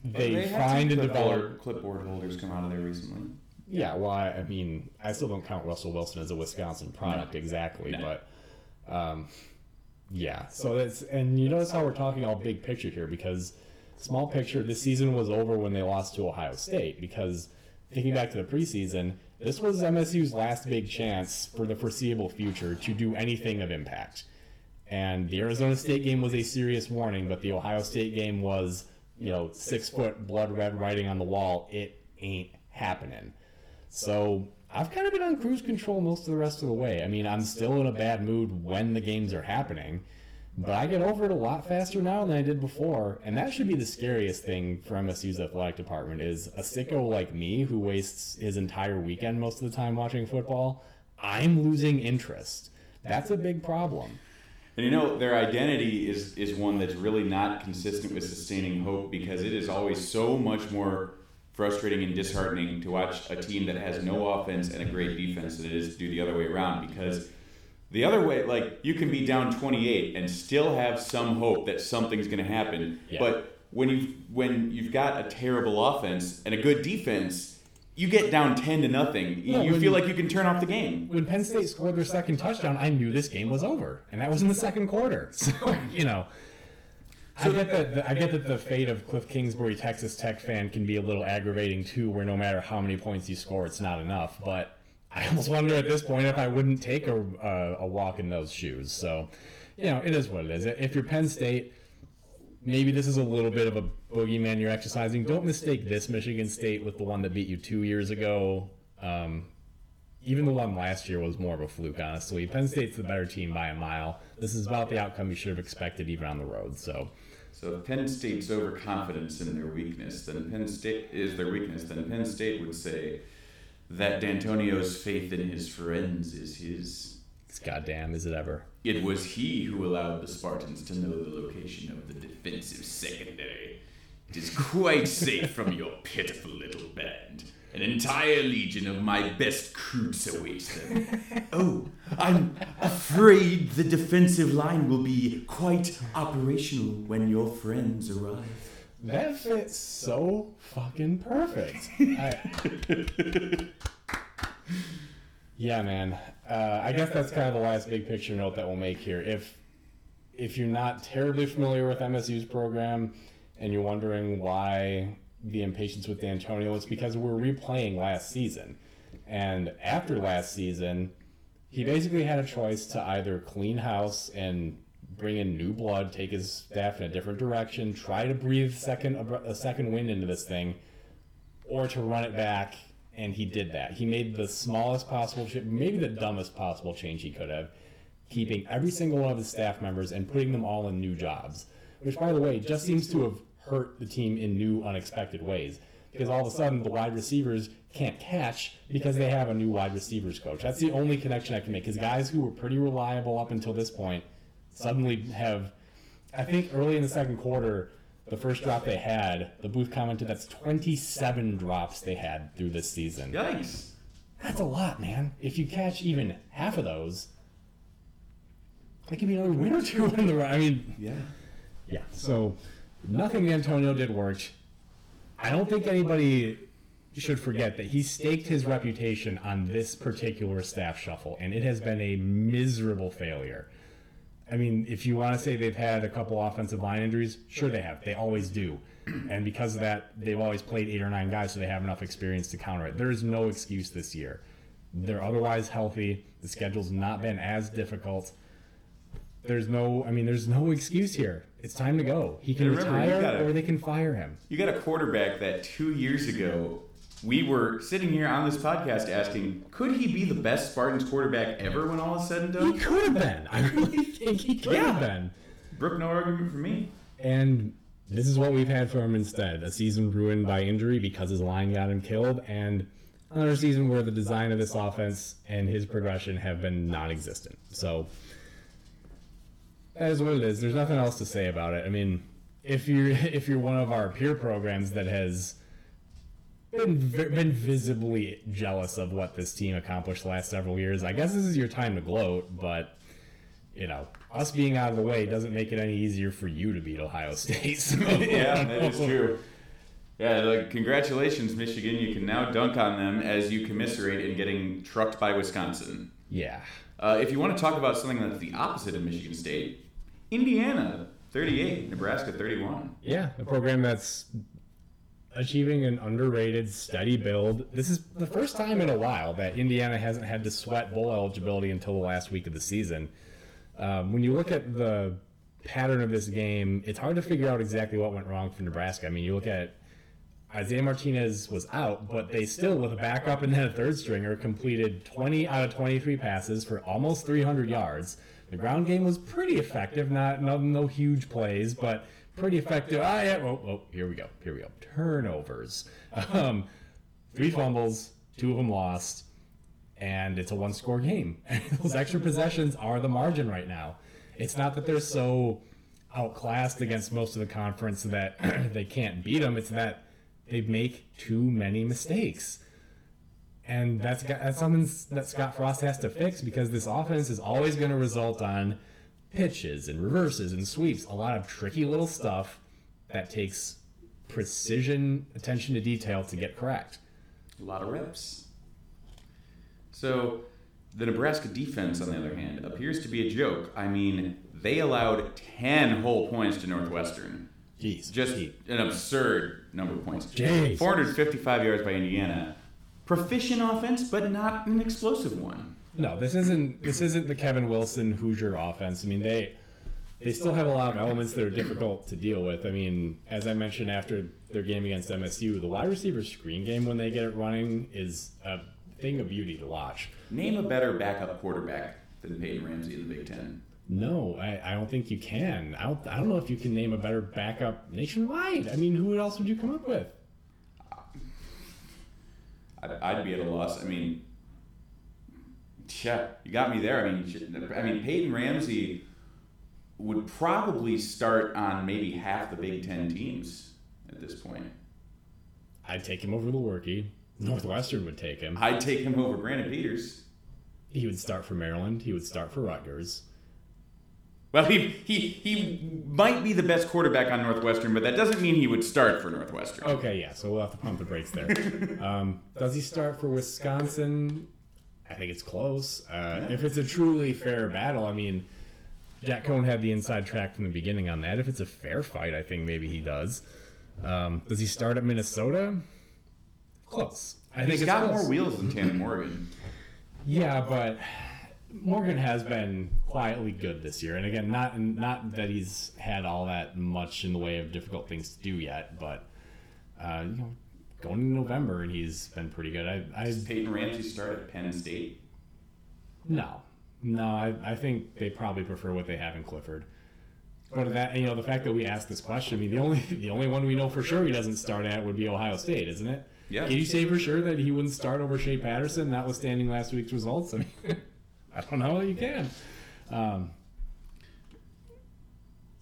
[SPEAKER 3] They,
[SPEAKER 2] had
[SPEAKER 3] find and
[SPEAKER 2] clipboard-
[SPEAKER 3] develop.
[SPEAKER 2] clipboard holders come out of there recently.
[SPEAKER 3] Yeah, well, I, I mean, I still don't count Russell Wilson as a Wisconsin product exactly,
[SPEAKER 2] No.
[SPEAKER 3] but um, yeah. So that's and you notice how we're talking all big picture here because small picture. This season was over when they lost to Ohio State because thinking back to the preseason, this was MSU's last big chance for the foreseeable future to do anything of impact. And the Arizona State game was a serious warning, but the Ohio State game was, you know, six foot blood red writing on the wall. It ain't happening. So I've kind of been on cruise control most of the rest of the way. I mean, I'm still in a bad mood when the games are happening, but I get over it a lot faster now than I did before. And that should be the scariest thing for MSU's athletic department is a sicko like me who wastes his entire weekend most of the time watching football. I'm losing interest. That's a big problem.
[SPEAKER 2] And you know, their identity is is one that's really not consistent with sustaining hope because it is always so much more frustrating and disheartening to watch a team that has no offense and a great defense than it is to do the other way around because the other way like you can be down 28 and still have some hope that something's going to happen
[SPEAKER 3] Yeah.
[SPEAKER 2] but when you when you've got a terrible offense and a good defense you get down 10 to nothing you,
[SPEAKER 3] No,
[SPEAKER 2] you
[SPEAKER 3] when-
[SPEAKER 2] feel like you can turn off the game
[SPEAKER 3] when Penn State scored their second touchdown, I knew this game was over, and that was in the second quarter. So you know, I get that. The, I get that the fate of Kliff Kingsbury, Texas Tech fan, can be a little aggravating too. Where no matter how many points you score, it's not enough. But I almost wonder at this point if I wouldn't take a a, a walk in those shoes. So, you know, it is what it is. If you're Penn State, maybe this is a little bit of a boogeyman you're exercising. Don't mistake this Michigan State with the one that beat you two years ago. Um, even the one last year was more of a fluke, honestly. Penn State's the better team by a mile. This is about the outcome you should have expected, even on the road. So,
[SPEAKER 2] So if Penn State's overconfidence in their weakness, then Penn State is their weakness. Then Penn State would say that D'Antonio's faith in his friends is his
[SPEAKER 3] It's goddamn, is it ever?
[SPEAKER 2] It was he who allowed the Spartans to know the location of the defensive secondary. It is quite safe from your pitiful little band. An entire legion of my best recruits awaits them. oh, I'm afraid the defensive line will be quite operational when your friends arrive.
[SPEAKER 3] That fits so fucking perfect. I- yeah, man. Uh, I guess that's kind of the last big picture note that we'll make here. If if you're not terribly familiar with MSU's program and you're wondering why the impatience with D'Antonio, it's because we're replaying last season. And after last season, he basically had a choice to either clean house and bring in new blood, take his staff in a different direction, try to breathe second a second wind into this thing, or to run it back. And he did that. He made the smallest possible, maybe the dumbest possible change he could have, keeping every single one of his staff members and putting them all in new jobs. Which, by the way, just seems to have hurt the team in new, unexpected ways. Because all of a sudden, the wide receivers can't catch because they have a new wide receivers coach. That's the only connection I can make. Because guys who were pretty reliable up until this point suddenly have. I think early in the second quarter, the first drop they had, the booth commented that's 27 drops they had through this season.
[SPEAKER 2] Yikes.
[SPEAKER 3] That's a lot, man. If you catch even half of those, that could be another win or two in the run. I mean,
[SPEAKER 2] Yeah.
[SPEAKER 3] yeah. So nothing Antonio did worked. I don't think anybody should forget that he staked his reputation on this particular staff shuffle, and it has been a miserable failure. I mean, if you want to say they've had a couple offensive line injuries, sure they have. They always do. And because of that, they've always played eight or nine guys, so they have enough experience to counter it. There is no excuse this year. They're otherwise healthy. The schedule's not been as difficult. There's no, I mean, there's no excuse here. It's time to go. He can
[SPEAKER 2] remember,
[SPEAKER 3] retire or they can fire him.
[SPEAKER 2] You got a quarterback that two years ago we were sitting here on this podcast asking, could he be the best Spartans quarterback ever when all is said and done?
[SPEAKER 3] He could have been. I really think he could have
[SPEAKER 2] Yeah.
[SPEAKER 3] been.
[SPEAKER 2] Brooke, no argument for me.
[SPEAKER 3] And this is what we've had from him instead. A season ruined by injury because his line got him killed, and another season where the design of this offense and his progression have been non existent. So that is what it is. There's nothing else to say about it. I mean, if you're if you're one of our peer programs that has been been visibly jealous of what this team accomplished the last several years, I guess this is your time to gloat, but you know, us being out of the way doesn't make it any easier for you to beat Ohio State.
[SPEAKER 2] Yeah, that is true. Yeah, like congratulations, Michigan. You can now dunk on them as you commiserate in getting trucked by Wisconsin.
[SPEAKER 3] Yeah.
[SPEAKER 2] Uh, if you want to talk about something that's the opposite of Michigan State, Indiana 38, Nebraska 31.
[SPEAKER 3] Yeah, a program that's achieving an underrated, steady build. This is the first time in a while that Indiana hasn't had to sweat bowl eligibility until the last week of the season. Um, when you look at the pattern of this game, it's hard to figure out exactly what went wrong for Nebraska. I mean, you look at Isaiah Martinez was out, but they still, with a backup and then a third stringer, completed 20 out of 23 passes for almost 300 yards. The ground game was pretty effective, not no, no huge plays, but pretty effective. Ah, yeah, oh, oh, here we go, here we go. Turnovers, um, three fumbles, two of them lost, and it's a one-score game. Those extra possessions are the margin right now. It's not that they're so outclassed against most of the conference that they can't beat them. It's that they make too many mistakes. And that's that's something that Scott Frost has to fix because this offense is always going to result on pitches and reverses and sweeps, a lot of tricky little stuff that takes precision, attention to detail to get correct.
[SPEAKER 2] A lot of reps. So, the Nebraska defense, on the other hand, appears to be a joke. I mean, they allowed 10 whole points to Northwestern.
[SPEAKER 3] Jeez,
[SPEAKER 2] Just an absurd number of points.
[SPEAKER 3] Jeez.
[SPEAKER 2] 455 yards by Indiana. Proficient offense, but not an explosive one.
[SPEAKER 3] No, this isn't this isn't the Kevin Wilson Hoosier offense. I mean, they they still have a lot of elements that are difficult to deal with. I mean, as I mentioned after their game against MSU, the wide receiver screen game when they get it running is a thing of beauty to watch.
[SPEAKER 2] Name a better backup quarterback than Peyton Ramsey in the Big Ten.
[SPEAKER 3] No, I, I don't think you can. I don't, I don't know if you can name a better backup nationwide. I mean, who else would you come up with?
[SPEAKER 2] I'd, I'd be at a loss. I mean, Yeah, you got me there. I mean, I mean, Peyton Ramsey would probably start on maybe half the Big Ten teams at this point.
[SPEAKER 3] I'd take him over Lewerke. Northwestern would take him.
[SPEAKER 2] I'd take him over Brandon Peters.
[SPEAKER 3] He would start for Maryland. He would start for Rutgers.
[SPEAKER 2] Well, he, he he might be the best quarterback on Northwestern, but that doesn't mean he would start for Northwestern.
[SPEAKER 3] Okay, yeah, so we'll have to pump the brakes there. um, does he start for Wisconsin? I think it's close. Uh, if it's a truly fair battle, I mean, Jack Coan had the inside track from the beginning on that. If it's a fair fight, I think maybe he does. Um, does he start at Minnesota? Close. I think
[SPEAKER 2] He's
[SPEAKER 3] it's
[SPEAKER 2] got
[SPEAKER 3] close.
[SPEAKER 2] more wheels than Tanner Morgan.
[SPEAKER 3] Yeah, but Morgan has been quietly good this year, and again, not not that he's had all that much in the way of difficult things to do yet, but uh, you know, going into November, and he's been pretty good. I, I
[SPEAKER 2] Does Peyton Ramsey start at Penn State?
[SPEAKER 3] no, no, I, I think they probably prefer what they have in Clifford. But that you know, the fact that we asked this question, I mean, the only the only one we know for sure he doesn't start at would be Ohio State, isn't it?
[SPEAKER 2] Yeah.
[SPEAKER 3] Can you say for sure that he wouldn't start over Shea Patterson, notwithstanding last week's results? I mean, I don't know. You can. Um,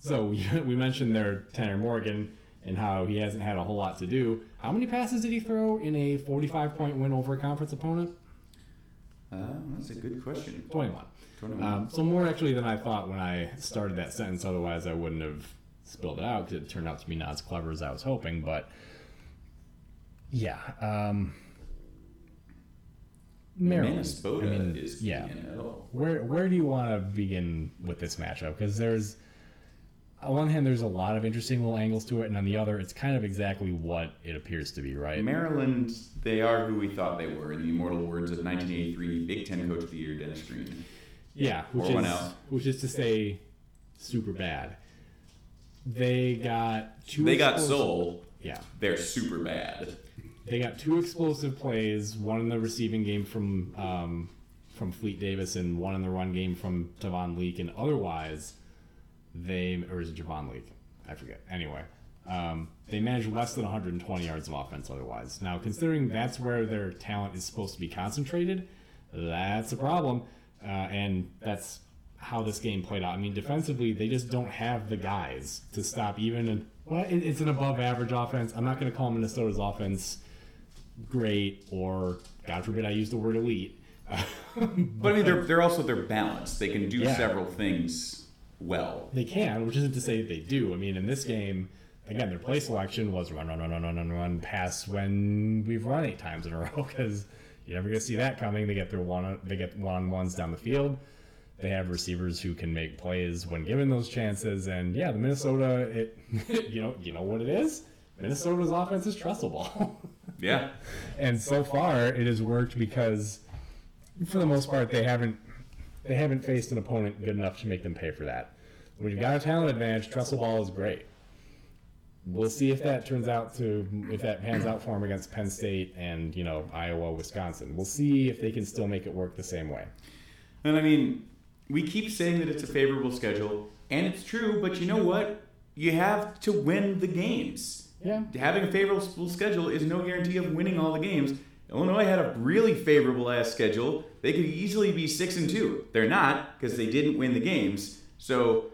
[SPEAKER 3] so we, we mentioned there Tanner Morgan and how he hasn't had a whole lot to do. How many passes did he throw in a 45 point win over a conference opponent?
[SPEAKER 2] Uh, that's a good question.
[SPEAKER 3] 21.
[SPEAKER 2] 21.
[SPEAKER 3] Um, so more actually than I thought when I started that sentence. Otherwise, I wouldn't have spilled it out because it turned out to be not as clever as I was hoping. But yeah, um, Maryland.
[SPEAKER 2] Minnesota
[SPEAKER 3] I mean,
[SPEAKER 2] is
[SPEAKER 3] yeah. Where where do you want to begin with this matchup? Because there's on one hand there's a lot of interesting little angles to it, and on the other it's kind of exactly what it appears to be, right?
[SPEAKER 2] Maryland, they are who we thought they were, in the immortal words of 1983 Big Ten Coach of the Year, Dennis Green.
[SPEAKER 3] Yeah, which
[SPEAKER 2] Or
[SPEAKER 3] is which is to say, super bad. They got two.
[SPEAKER 2] They got soul.
[SPEAKER 3] Yeah,
[SPEAKER 2] They're super bad.
[SPEAKER 3] they got two explosive plays. One in the receiving game from um, from Fleet Davis, and one in the run game from Tavon Leak. And otherwise, they or is it Javon Leake? I forget. Anyway, um, they managed less than 120 yards of offense. Otherwise, now considering that's where their talent is supposed to be concentrated, that's a problem, uh, and that's how this game played out. I mean, defensively, they just don't have the guys to stop even. An, well, it, it's an above-average offense. I'm not going to call Minnesota's offense great or, God forbid, I use the word elite.
[SPEAKER 2] But I mean, they're, they're also they're balanced. They can do
[SPEAKER 3] Yeah.
[SPEAKER 2] several things well.
[SPEAKER 3] They can, which isn't to say they do. I mean, in this game, again, their play selection was run, run, run, run, run, run, run, pass when we've run eight times in a row because you're never gonna see that coming. They get their one, they get one on ones down the field. They have receivers who can make plays when given those chances, and yeah, the Minnesota, it, you know, you know what it is. Minnesota's offense is Tressel ball.
[SPEAKER 2] Yeah.
[SPEAKER 3] and so far it has worked because for the most part they haven't they haven't faced an opponent good enough to make them pay for that when you've got a talent advantage Tressel ball is great we'll see if that turns out to if that pans out for them against penn state and you know iowa wisconsin we'll see if they can still make it work the same way
[SPEAKER 2] And I mean, we keep saying that it's a favorable schedule, and it's true, but you know what? You have to win the games.
[SPEAKER 3] yeah
[SPEAKER 2] Having a favorable schedule is no guarantee of winning all the games. Illinois had a really favorable ass schedule. They could easily be six and two. They're not because they didn't win the games. So,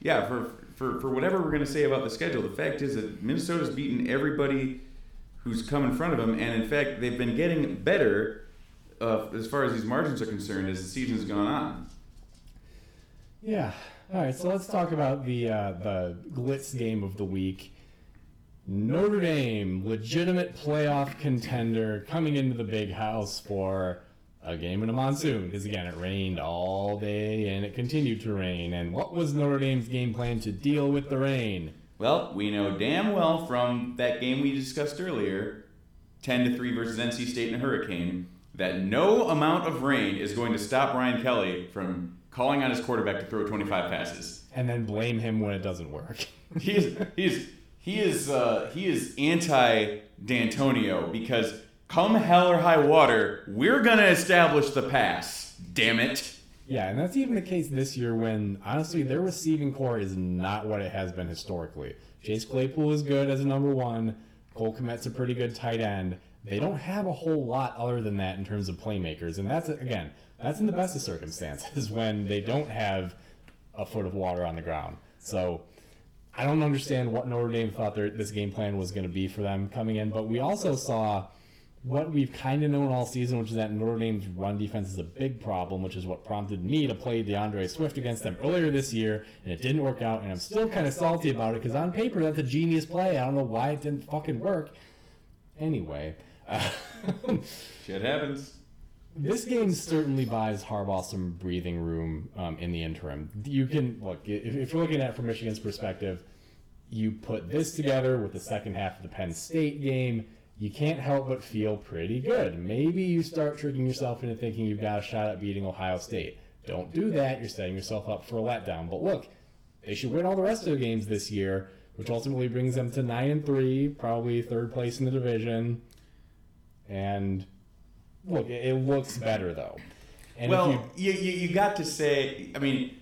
[SPEAKER 2] yeah, for for for whatever we're gonna say about the schedule, the fact is that Minnesota's beaten everybody who's come in front of them, and in fact, they've been getting better uh, as far as these margins are concerned as the season's gone on.
[SPEAKER 3] Yeah. All right. So let's talk about the uh, the glitz game of the week. Notre Dame, legitimate playoff contender, coming into the big house for a game in a monsoon. Because again, it rained all day and it continued to rain. And what was Notre Dame's game plan to deal with the rain?
[SPEAKER 2] Well, we know damn well from that game we discussed earlier, 10 to 3 versus NC State in a hurricane, that no amount of rain is going to stop Brian Kelly from calling on his quarterback to throw 25 passes.
[SPEAKER 3] And then blame him when it doesn't work.
[SPEAKER 2] He is he is he is uh, he is anti D'Antonio because come hell or high water, we're gonna establish the pass. Damn it.
[SPEAKER 3] Yeah, and that's even the case this year when, honestly, their receiving corps is not what it has been historically. Chase Claypool is good as a number one. Cole Kmet's a pretty good tight end. they don't have a whole lot other than that in terms of playmakers, and that's again, that's in the best of circumstances when they don't have a foot of water on the ground. So I don't understand what Notre Dame thought their, this game plan was going to be for them coming in, but we also saw what we've kind of known all season, which is that Notre Dame's run defense is a big problem, which is what prompted me to play D'Andre Swift against them earlier this year, and it didn't work out, and I'm still kind of salty about it because on paper that's a genius play. I don't know why it didn't fucking work. Anyway, uh,
[SPEAKER 2] Shit happens.
[SPEAKER 3] this game certainly buys Harbaugh some breathing room um, in the interim. You can look if, if you're looking at it from Michigan's perspective, you put this together with the second half of the Penn State game. You can't help but feel pretty good. Maybe you start tricking yourself into thinking you've got a shot at beating Ohio State. Don't do that. You're setting yourself up for a letdown. But look, they should win all the rest of the games this year, which ultimately brings them to nine and three, probably third place in the division. And look, it, looks better though. And
[SPEAKER 2] well, you, you, you got to say, I mean,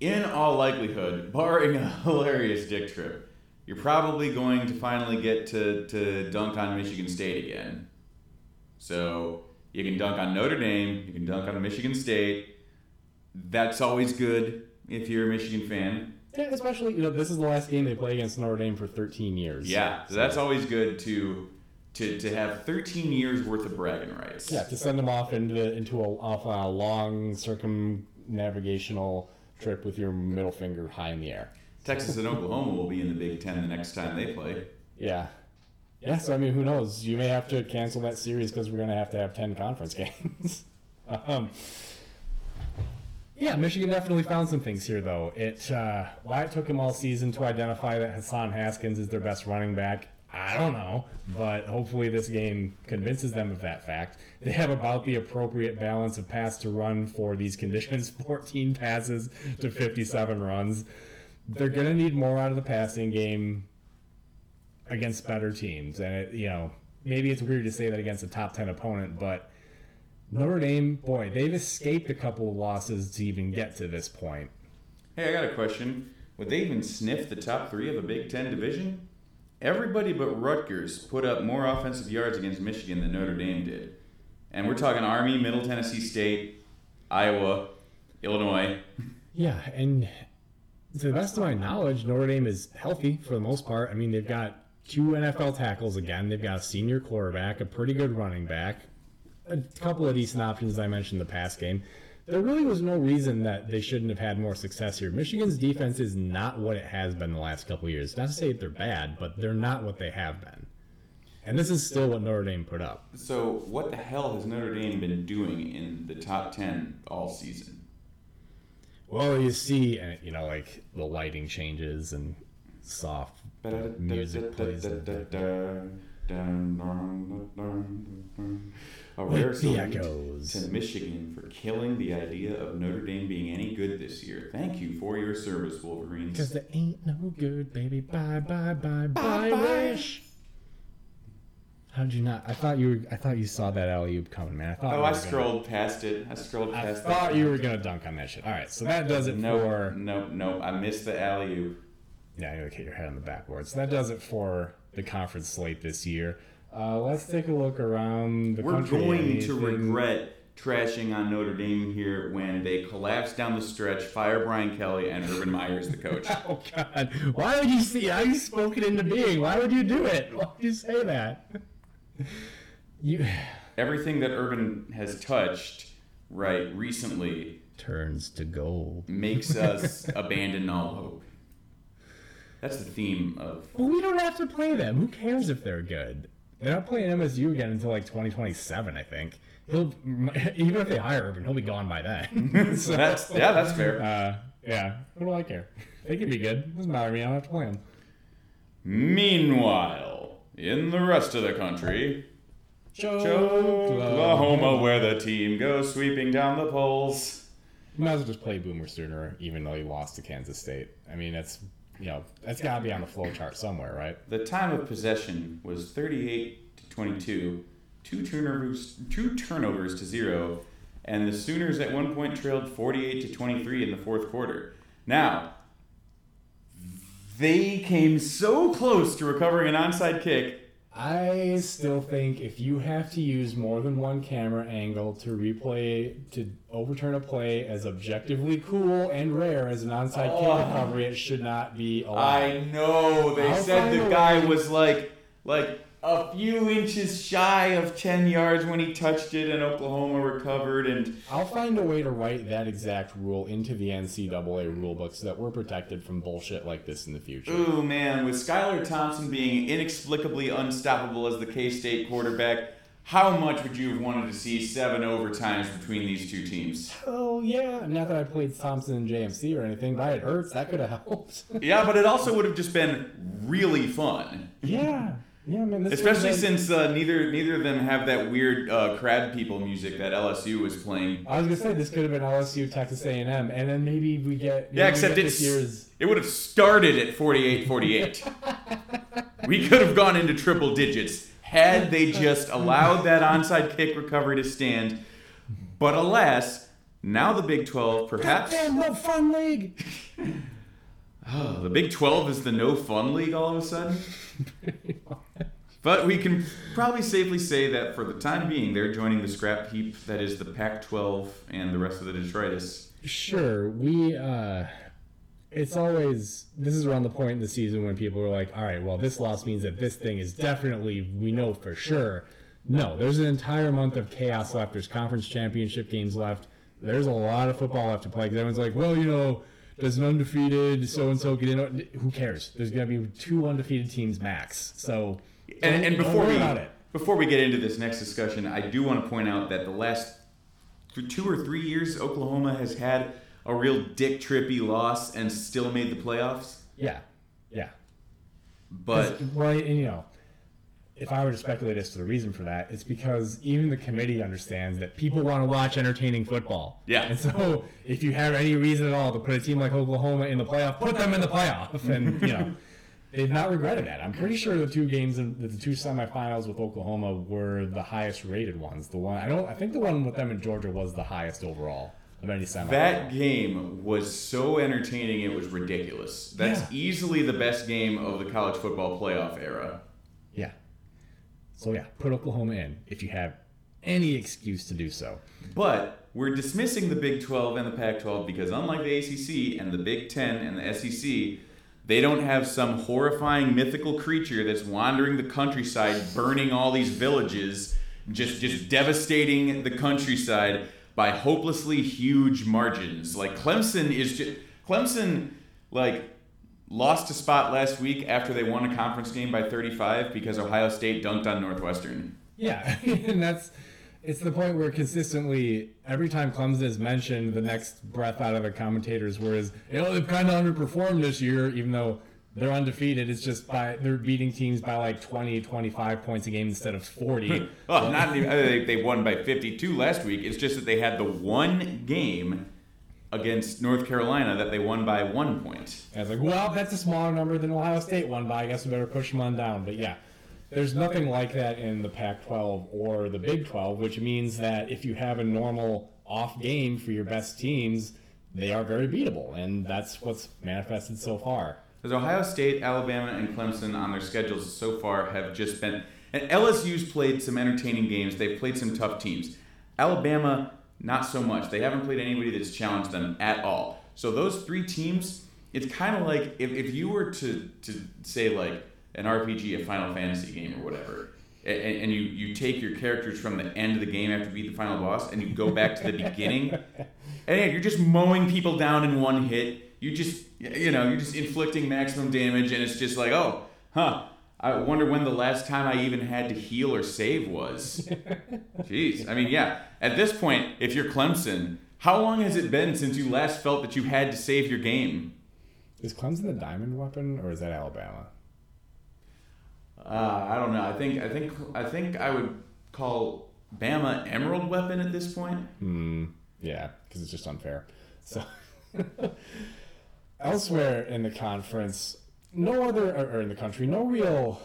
[SPEAKER 2] in all likelihood, barring a hilarious dick trip, you're probably going to finally get to, to dunk on Michigan State again. So you can dunk on Notre Dame, you can dunk on Michigan State. That's always good if you're a Michigan fan.
[SPEAKER 3] Yeah, especially you know this is the last game they play against Notre Dame for 13 years.
[SPEAKER 2] Yeah, so that's always good to to, to have 13 years worth of bragging rights.
[SPEAKER 3] Yeah, to send them off into into a off on a long circumnavigational trip with your middle finger high in the air.
[SPEAKER 2] Texas and Oklahoma will be in the Big Ten the next time they play.
[SPEAKER 3] Yeah. Yeah, so I mean, who knows? You may have to cancel that series because we're going to have to have 10 conference games. um, yeah, Michigan definitely found some things here, though. It uh, why it took them all season to identify that Hassan Haskins is their best running back. I don't know, but hopefully this game convinces them of that fact. They have about the appropriate balance of pass to run for these conditions 14 passes to 57 runs. They're going to need more out of the passing game against better teams. And, it, you know, maybe it's weird to say that against a top 10 opponent, but Notre Dame, boy, they've escaped a couple of losses to even get to this point.
[SPEAKER 2] Hey, I got a question. Would they even sniff the top three of a Big Ten division? Everybody but Rutgers put up more offensive yards against Michigan than Notre Dame did. And we're talking Army, Middle Tennessee State, Iowa, Illinois.
[SPEAKER 3] Yeah, and to the best of my knowledge, Notre Dame is healthy for the most part. I mean, they've got two NFL tackles again. They've got a senior quarterback, a pretty good running back, a couple of decent options I mentioned the past game. There really was no reason that they shouldn't have had more success here. Michigan's defense is not what it has been the last couple years. Not to say that they're bad, but they're not what they have been. And this is still what Notre Dame put up.
[SPEAKER 2] So, what the hell has Notre Dame been doing in the top 10 all season?
[SPEAKER 3] Well, you see, uh, you know, like the lighting changes and soft music plays.
[SPEAKER 2] A rare
[SPEAKER 3] the echoes.
[SPEAKER 2] to Michigan for killing the idea of Notre Dame being any good this year. Thank you for your service, Wolverines.
[SPEAKER 3] Cause there ain't no good, baby. Bye, bye, bye, bye, Irish. How did you not? I thought you were. I thought you saw that alley oop coming, man. I thought.
[SPEAKER 2] Oh, I
[SPEAKER 3] were gonna-
[SPEAKER 2] scrolled past it. I scrolled
[SPEAKER 3] I
[SPEAKER 2] past
[SPEAKER 3] I
[SPEAKER 2] thought
[SPEAKER 3] you were gonna dunk on that shit. All right, so that does it
[SPEAKER 2] No,
[SPEAKER 3] for.
[SPEAKER 2] no, no. I missed the alley oop.
[SPEAKER 3] Yeah, you hit your head on the backboard. So that does it for the conference slate this year. Uh, let's take a look around the
[SPEAKER 2] We're
[SPEAKER 3] country.
[SPEAKER 2] going to regret trashing on Notre Dame here when they collapse down the stretch, fire Brian Kelly, and Urban Meyer's the coach.
[SPEAKER 3] Oh God! Why would you see? How you spoke it into being? Why would you do it? Why would you say that? You
[SPEAKER 2] Everything that Urban has touched, right, recently
[SPEAKER 3] turns to gold.
[SPEAKER 2] makes us abandon all hope. That's the theme of.
[SPEAKER 3] Well, we don't have to play them. Who cares if they're good? They're not playing MSU again until like 2027, I think. He'll even if they hire Urban, he'll be gone by then. so,
[SPEAKER 2] That's yeah, that's fair.
[SPEAKER 3] uh, yeah. What do I care? They can be good. Doesn't matter to me. I don't have to play them.
[SPEAKER 2] Meanwhile, in the rest of the country,
[SPEAKER 3] Oklahoma.
[SPEAKER 2] Oklahoma, where the team goes sweeping down the polls.
[SPEAKER 3] You might as well just play Boomer Sooner, even though he lost to Kansas State. I mean, that's you know that's got to be on the flow chart somewhere, right?
[SPEAKER 2] The time of possession was 38 to 22, two turnovers, two turnovers to zero, and the Sooners at one point trailed 48 to 23 in the fourth quarter. Now, they came so close to recovering an onside kick
[SPEAKER 3] I still think if you have to use more than one camera angle to replay to overturn a play as objectively cool and rare as an onside
[SPEAKER 2] Oh.
[SPEAKER 3] kick recovery, it should not be allowed.
[SPEAKER 2] I know. They
[SPEAKER 3] I'll
[SPEAKER 2] said the guy
[SPEAKER 3] way.
[SPEAKER 2] was like like a few inches shy of 10 yards when he touched it and Oklahoma recovered and
[SPEAKER 3] I'll find a way to write that exact rule into the NCAA rulebook so that we're protected from bullshit like this in the future.
[SPEAKER 2] ooh man, with Skylar Thompson being inexplicably unstoppable as the K-State quarterback, how much would you have wanted to see seven overtimes between these two teams?
[SPEAKER 3] Oh yeah, not that I played Thompson and JMC or anything, but it hurts. That could have helped.
[SPEAKER 2] Yeah, but it also would have just been really fun.
[SPEAKER 3] yeah, yeah, man. This
[SPEAKER 2] Especially since uh, neither neither of them have that weird uh, crab people music that LSU was playing.
[SPEAKER 3] I was gonna say this could have been LSU, Texas A&M, and then maybe we get maybe
[SPEAKER 2] Yeah, except
[SPEAKER 3] get
[SPEAKER 2] it's it would have started at 48-48. we could have gone into triple digits had they just allowed that onside kick recovery to stand. But alas, now the Big 12 perhaps
[SPEAKER 3] Damn, no fun league.
[SPEAKER 2] Oh, the Big 12 is the no fun league all of a sudden. But we can probably safely say that for the time being, they're joining the scrap heap that is the Pac 12 and the rest of the detritus.
[SPEAKER 3] Sure, we. uh It's always this is around the point in the season when people are like, "All right, well, this loss means that this thing is definitely we know for sure." No, there's an entire month of chaos left. There's conference championship games left. There's a lot of football left to play. 'Cause everyone's like, "Well, you know, does an undefeated so and so get in?" Who cares? There's gonna be two undefeated teams max. So,
[SPEAKER 2] And, and before we
[SPEAKER 3] it.
[SPEAKER 2] before we get into this next discussion, I do want to point out that the last for two or three years, Oklahoma has had a real dick trippy loss and still made the playoffs.
[SPEAKER 3] Yeah, yeah.
[SPEAKER 2] But
[SPEAKER 3] 'Cause, well, and you know, if I were to speculate as to the reason for that, it's because even the committee understands that people want to watch entertaining football.
[SPEAKER 2] Yeah.
[SPEAKER 3] And so, if you have any reason at all to put a team like Oklahoma in the playoff, put them in the playoff, and you know. They've not regretted that. I'm pretty sure the two games in the two semifinals with Oklahoma were the highest rated ones. The one I don't I think the one with them in Georgia was the highest overall of any semifinal.
[SPEAKER 2] That game was so entertaining, it was ridiculous. That's
[SPEAKER 3] Yeah.
[SPEAKER 2] easily the best game of the college football playoff era.
[SPEAKER 3] Yeah. So yeah, put Oklahoma in if you have any excuse to do so.
[SPEAKER 2] But we're dismissing the Big 12 and the Pac 12 because, unlike the ACC and the Big 10 and the SEC, they don't have some horrifying mythical creature that's wandering the countryside, burning all these villages, just, just devastating the countryside by hopelessly huge margins. Like Clemson is just. Clemson, like, lost a spot last week after they won a conference game by 35 because Ohio State dunked on Northwestern.
[SPEAKER 3] Yeah, and that's it's the point where consistently every time Clemson is mentioned, the next breath out of the commentators was, you know, they've kind of underperformed this year, even though they're undefeated. It's just by they're beating teams by like 20, 25 points a game instead of 40.
[SPEAKER 2] Well, not even, they, they won by 52 last week. It's just that they had the one game against North Carolina that they won by one point.
[SPEAKER 3] I was like, well, that's a smaller number than Ohio State won by. I guess we better push them on down. But yeah, there's nothing like that in the Pac 12 or the Big 12, which means that if you have a normal off game for your best teams, they are very beatable. And that's what's manifested so far.
[SPEAKER 2] Because Ohio State, Alabama, and Clemson on their schedules so far have just been. And LSU's played some entertaining games. They've played some tough teams. Alabama, not so much. They haven't played anybody that's challenged them at all. So those three teams, it's kind of like if, if you were to, to say like an RPG, a Final Fantasy game or whatever, and, and you, you take your characters from the end of the game after you beat the final boss and you go back to the beginning, and yeah, you're just mowing people down in one hit. You just, you know, you're just inflicting maximum damage, and it's just like, oh, huh. I wonder when the last time I even had to heal or save was. Jeez. I mean, yeah. At this point, if you're Clemson, how long has it been since you last felt that you had to save your game?
[SPEAKER 3] Is Clemson the diamond weapon or is that Alabama?
[SPEAKER 2] Uh, I don't know. I think I think I think I would call Bama Emerald Weapon at this point.
[SPEAKER 3] Hmm. Yeah, because it's just unfair. So elsewhere in the conference, no other or in the country, no real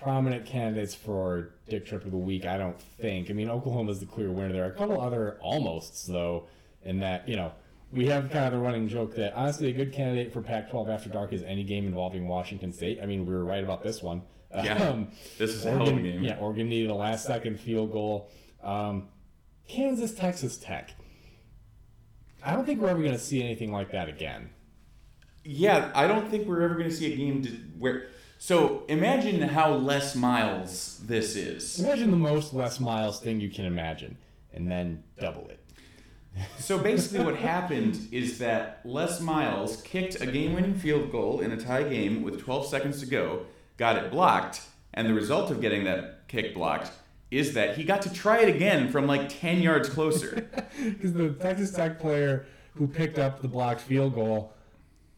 [SPEAKER 3] prominent candidates for Dick Trip of the Week. I don't think. I mean, Oklahoma's the clear winner. There are a couple other almosts though, in that you know. We have kind of the running joke that honestly a good candidate for Pac-12 After Dark is any game involving Washington State. I mean, we were right about this one.
[SPEAKER 2] Yeah.
[SPEAKER 3] Um,
[SPEAKER 2] This is a hell of a game.
[SPEAKER 3] yeah, Oregon needed a last second field goal. Um, Kansas, Texas Tech. I don't think we're ever going to see anything like that again.
[SPEAKER 2] Yeah, I don't think we're ever going to see a game to, where. So imagine how Les Miles this is.
[SPEAKER 3] Imagine the most Les Miles thing you can imagine, and then double it.
[SPEAKER 2] So basically, what happened is that Les Miles kicked a game-winning field goal in a tie game with 12 seconds to go, got it blocked, and the result of getting that kick blocked is that he got to try it again from like 10 yards closer.
[SPEAKER 3] Because the Texas Tech player who picked up the blocked field goal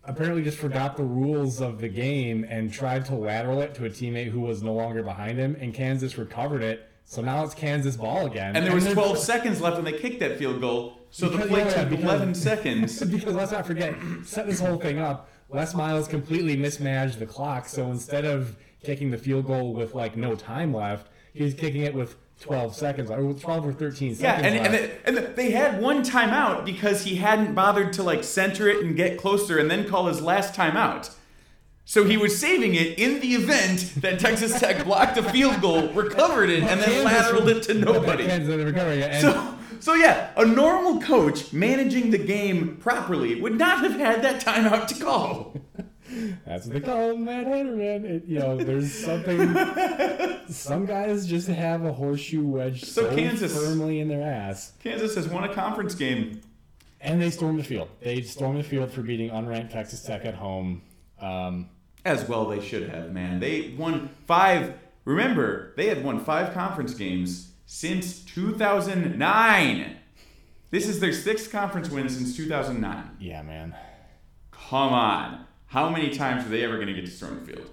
[SPEAKER 3] apparently just forgot the rules of the game and tried to lateral it to a teammate who was no longer behind him, and Kansas recovered it. So now it's Kansas ball again.
[SPEAKER 2] And there was 12 seconds left when they kicked that field goal, so the
[SPEAKER 3] Because-
[SPEAKER 2] play
[SPEAKER 3] yeah, yeah,
[SPEAKER 2] took
[SPEAKER 3] because-
[SPEAKER 2] 11 seconds.
[SPEAKER 3] because let's not forget, set this whole thing up. Les Miles completely mismanaged the clock, so instead of kicking the field goal with like no time left, he's kicking it with 12 seconds, or 12 or 13
[SPEAKER 2] Yeah,
[SPEAKER 3] seconds
[SPEAKER 2] and, and,
[SPEAKER 3] left.
[SPEAKER 2] they, and they had one timeout because he hadn't bothered to like center it and get closer and then call his last timeout. So he was saving it in the event that Texas Tech blocked a field goal, recovered it, and then lateraled it to nobody.
[SPEAKER 3] Kansas ended up recovering it, and-
[SPEAKER 2] So, so yeah, a normal coach managing the game properly would not have had that timeout to call.
[SPEAKER 3] That's what they call him, Mad Hatter man. It, you know, there's something. some guys just have a horseshoe wedge
[SPEAKER 2] So
[SPEAKER 3] so,
[SPEAKER 2] Kansas-
[SPEAKER 3] firmly in their ass,
[SPEAKER 2] Kansas has won a conference game.
[SPEAKER 3] and they stormed the field. They stormed the field for beating unranked Texas Tech at home. Um,
[SPEAKER 2] As well they should have, man. They won five. Remember, they had won five conference games since 2009. This is their sixth conference win since 2009.
[SPEAKER 3] yeah, man.
[SPEAKER 2] Come on. How many times are they ever going to get to storm the field?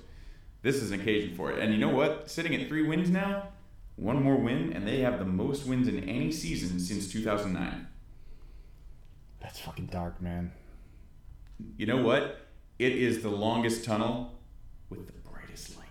[SPEAKER 2] This is an occasion for it. And you know what? Sitting at three wins now, one more win, and they have the most wins in any season since 2009.
[SPEAKER 3] That's fucking dark, man.
[SPEAKER 2] You know what? It is the longest tunnel with the brightest light.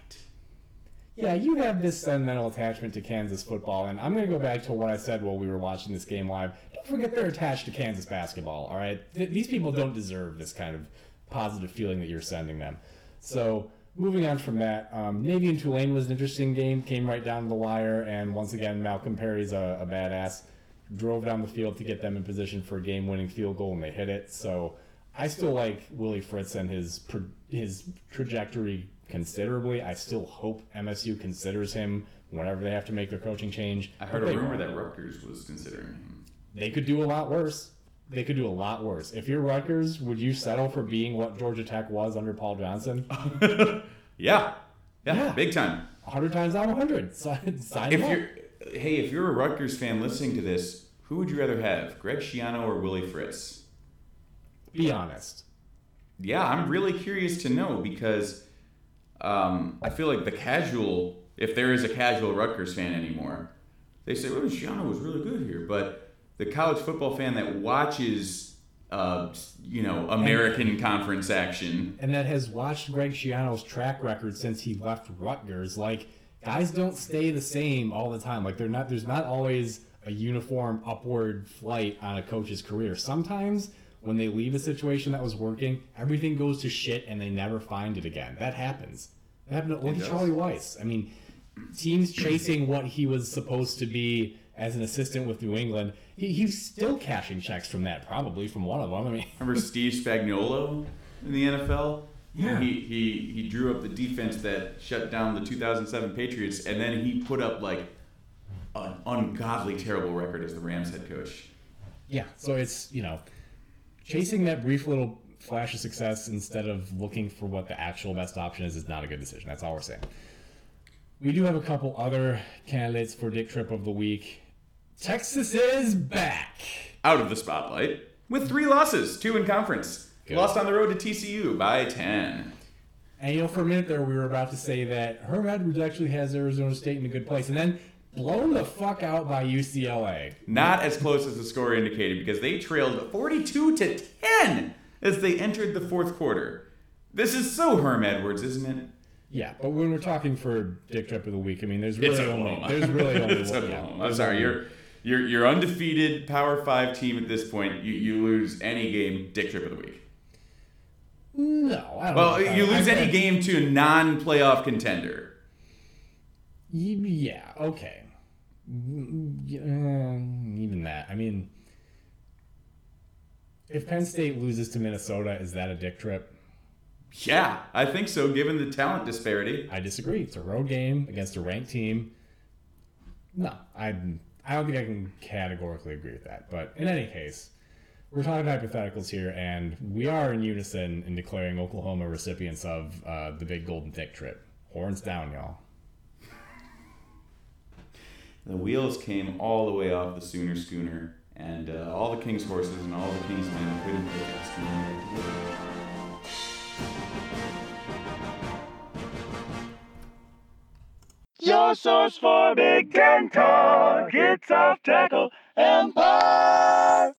[SPEAKER 3] Yeah, you have this sentimental attachment to Kansas football, and I'm going to go back to what I said while we were watching this game live. Don't forget they're attached to Kansas basketball, all right? Th- these people don't deserve this kind of positive feeling that you're sending them. So, moving on from that, um, Navy and Tulane was an interesting game, came right down to the wire, and once again, Malcolm Perry's a, a badass. Drove down the field to get them in position for a game winning field goal, and they hit it. So, I still like Willie Fritz and his his trajectory considerably. I still hope MSU considers him whenever they have to make their coaching change.
[SPEAKER 2] I heard a rumor that Rutgers was considering him.
[SPEAKER 3] they could do a lot worse. They could do a lot worse. If you're Rutgers, would you settle for being what Georgia Tech was under Paul Johnson?
[SPEAKER 2] Yeah. yeah,
[SPEAKER 3] Yeah.
[SPEAKER 2] big time.
[SPEAKER 3] 100 times out of 100. Sign, sign
[SPEAKER 2] If
[SPEAKER 3] up.
[SPEAKER 2] you're, hey, if you're a Rutgers fan listening to this, who would you rather have, Greg Schiano or Willie Fritz?
[SPEAKER 3] Be honest.
[SPEAKER 2] Yeah, I'm really curious to know because um, I feel like the casual, if there is a casual Rutgers fan anymore, they say, "Oh, Schiano was really good here," but the college football fan that watches, uh, you know, American Conference action,
[SPEAKER 3] and that has watched Greg Schiano's track record since he left Rutgers. Like guys don't stay the same all the time. Like they're not. There's not always a uniform upward flight on a coach's career. Sometimes when they leave a situation that was working, everything goes to shit and they never find it again. That happens. That happened. to- Look at. Charlie Weis. I mean, teams chasing what he was supposed to be as an assistant with New England. He, he's still cashing checks from that, probably from one of them. I mean.
[SPEAKER 2] remember Steve Spagnuolo in the NFL?
[SPEAKER 3] Yeah.
[SPEAKER 2] He, he he drew up the defense that shut down the 2007 Patriots, and then he put up like an ungodly terrible record as the Rams head coach.
[SPEAKER 3] Yeah, so it's, you know, chasing that brief little flash of success instead of looking for what the actual best option is is not a good decision. That's all we're saying. We do have a couple other candidates for Dick Trip of the Week. Texas is back.
[SPEAKER 2] out of the spotlight with three losses, two in conference.
[SPEAKER 3] Good.
[SPEAKER 2] Lost on the road to TCU by 10.
[SPEAKER 3] And you know, for a minute there, we were about to say that Herm Edwards actually has Arizona State in a good place, and then blown the fuck out by UCLA.
[SPEAKER 2] Not as close as the score indicated because they trailed 42 to 10 as they entered the fourth quarter. This is so Herm Edwards, isn't it?
[SPEAKER 3] Yeah, but when we're talking for Dick Trip of the Week, I mean, there's really only there's really only
[SPEAKER 2] it's
[SPEAKER 3] one. Yeah,
[SPEAKER 2] I'm sorry, you're you're you're undefeated Power Five team at this point. You you lose any game, Dick Trip of the week.
[SPEAKER 3] No, I don't
[SPEAKER 2] Well, you lose
[SPEAKER 3] I-
[SPEAKER 2] any game to a non-playoff contender.
[SPEAKER 3] Yeah, okay. Even that. I mean, if Penn State loses to Minnesota, is that a dick trip?
[SPEAKER 2] Yeah, I think so, given the talent disparity.
[SPEAKER 3] I disagree. It's a road game against a ranked team. No, I, I don't think I can categorically agree with that. But in any case, we're talking hypotheticals here, and we are in unison in declaring Oklahoma recipients of uh, the big Golden Dick trip. Horns down, y'all.
[SPEAKER 2] The wheels came all the way off the Sooner schooner, and uh, all the King's horses and all the King's men couldn't pick us.
[SPEAKER 1] Your source for Big Ten talk. It's off tackle empire.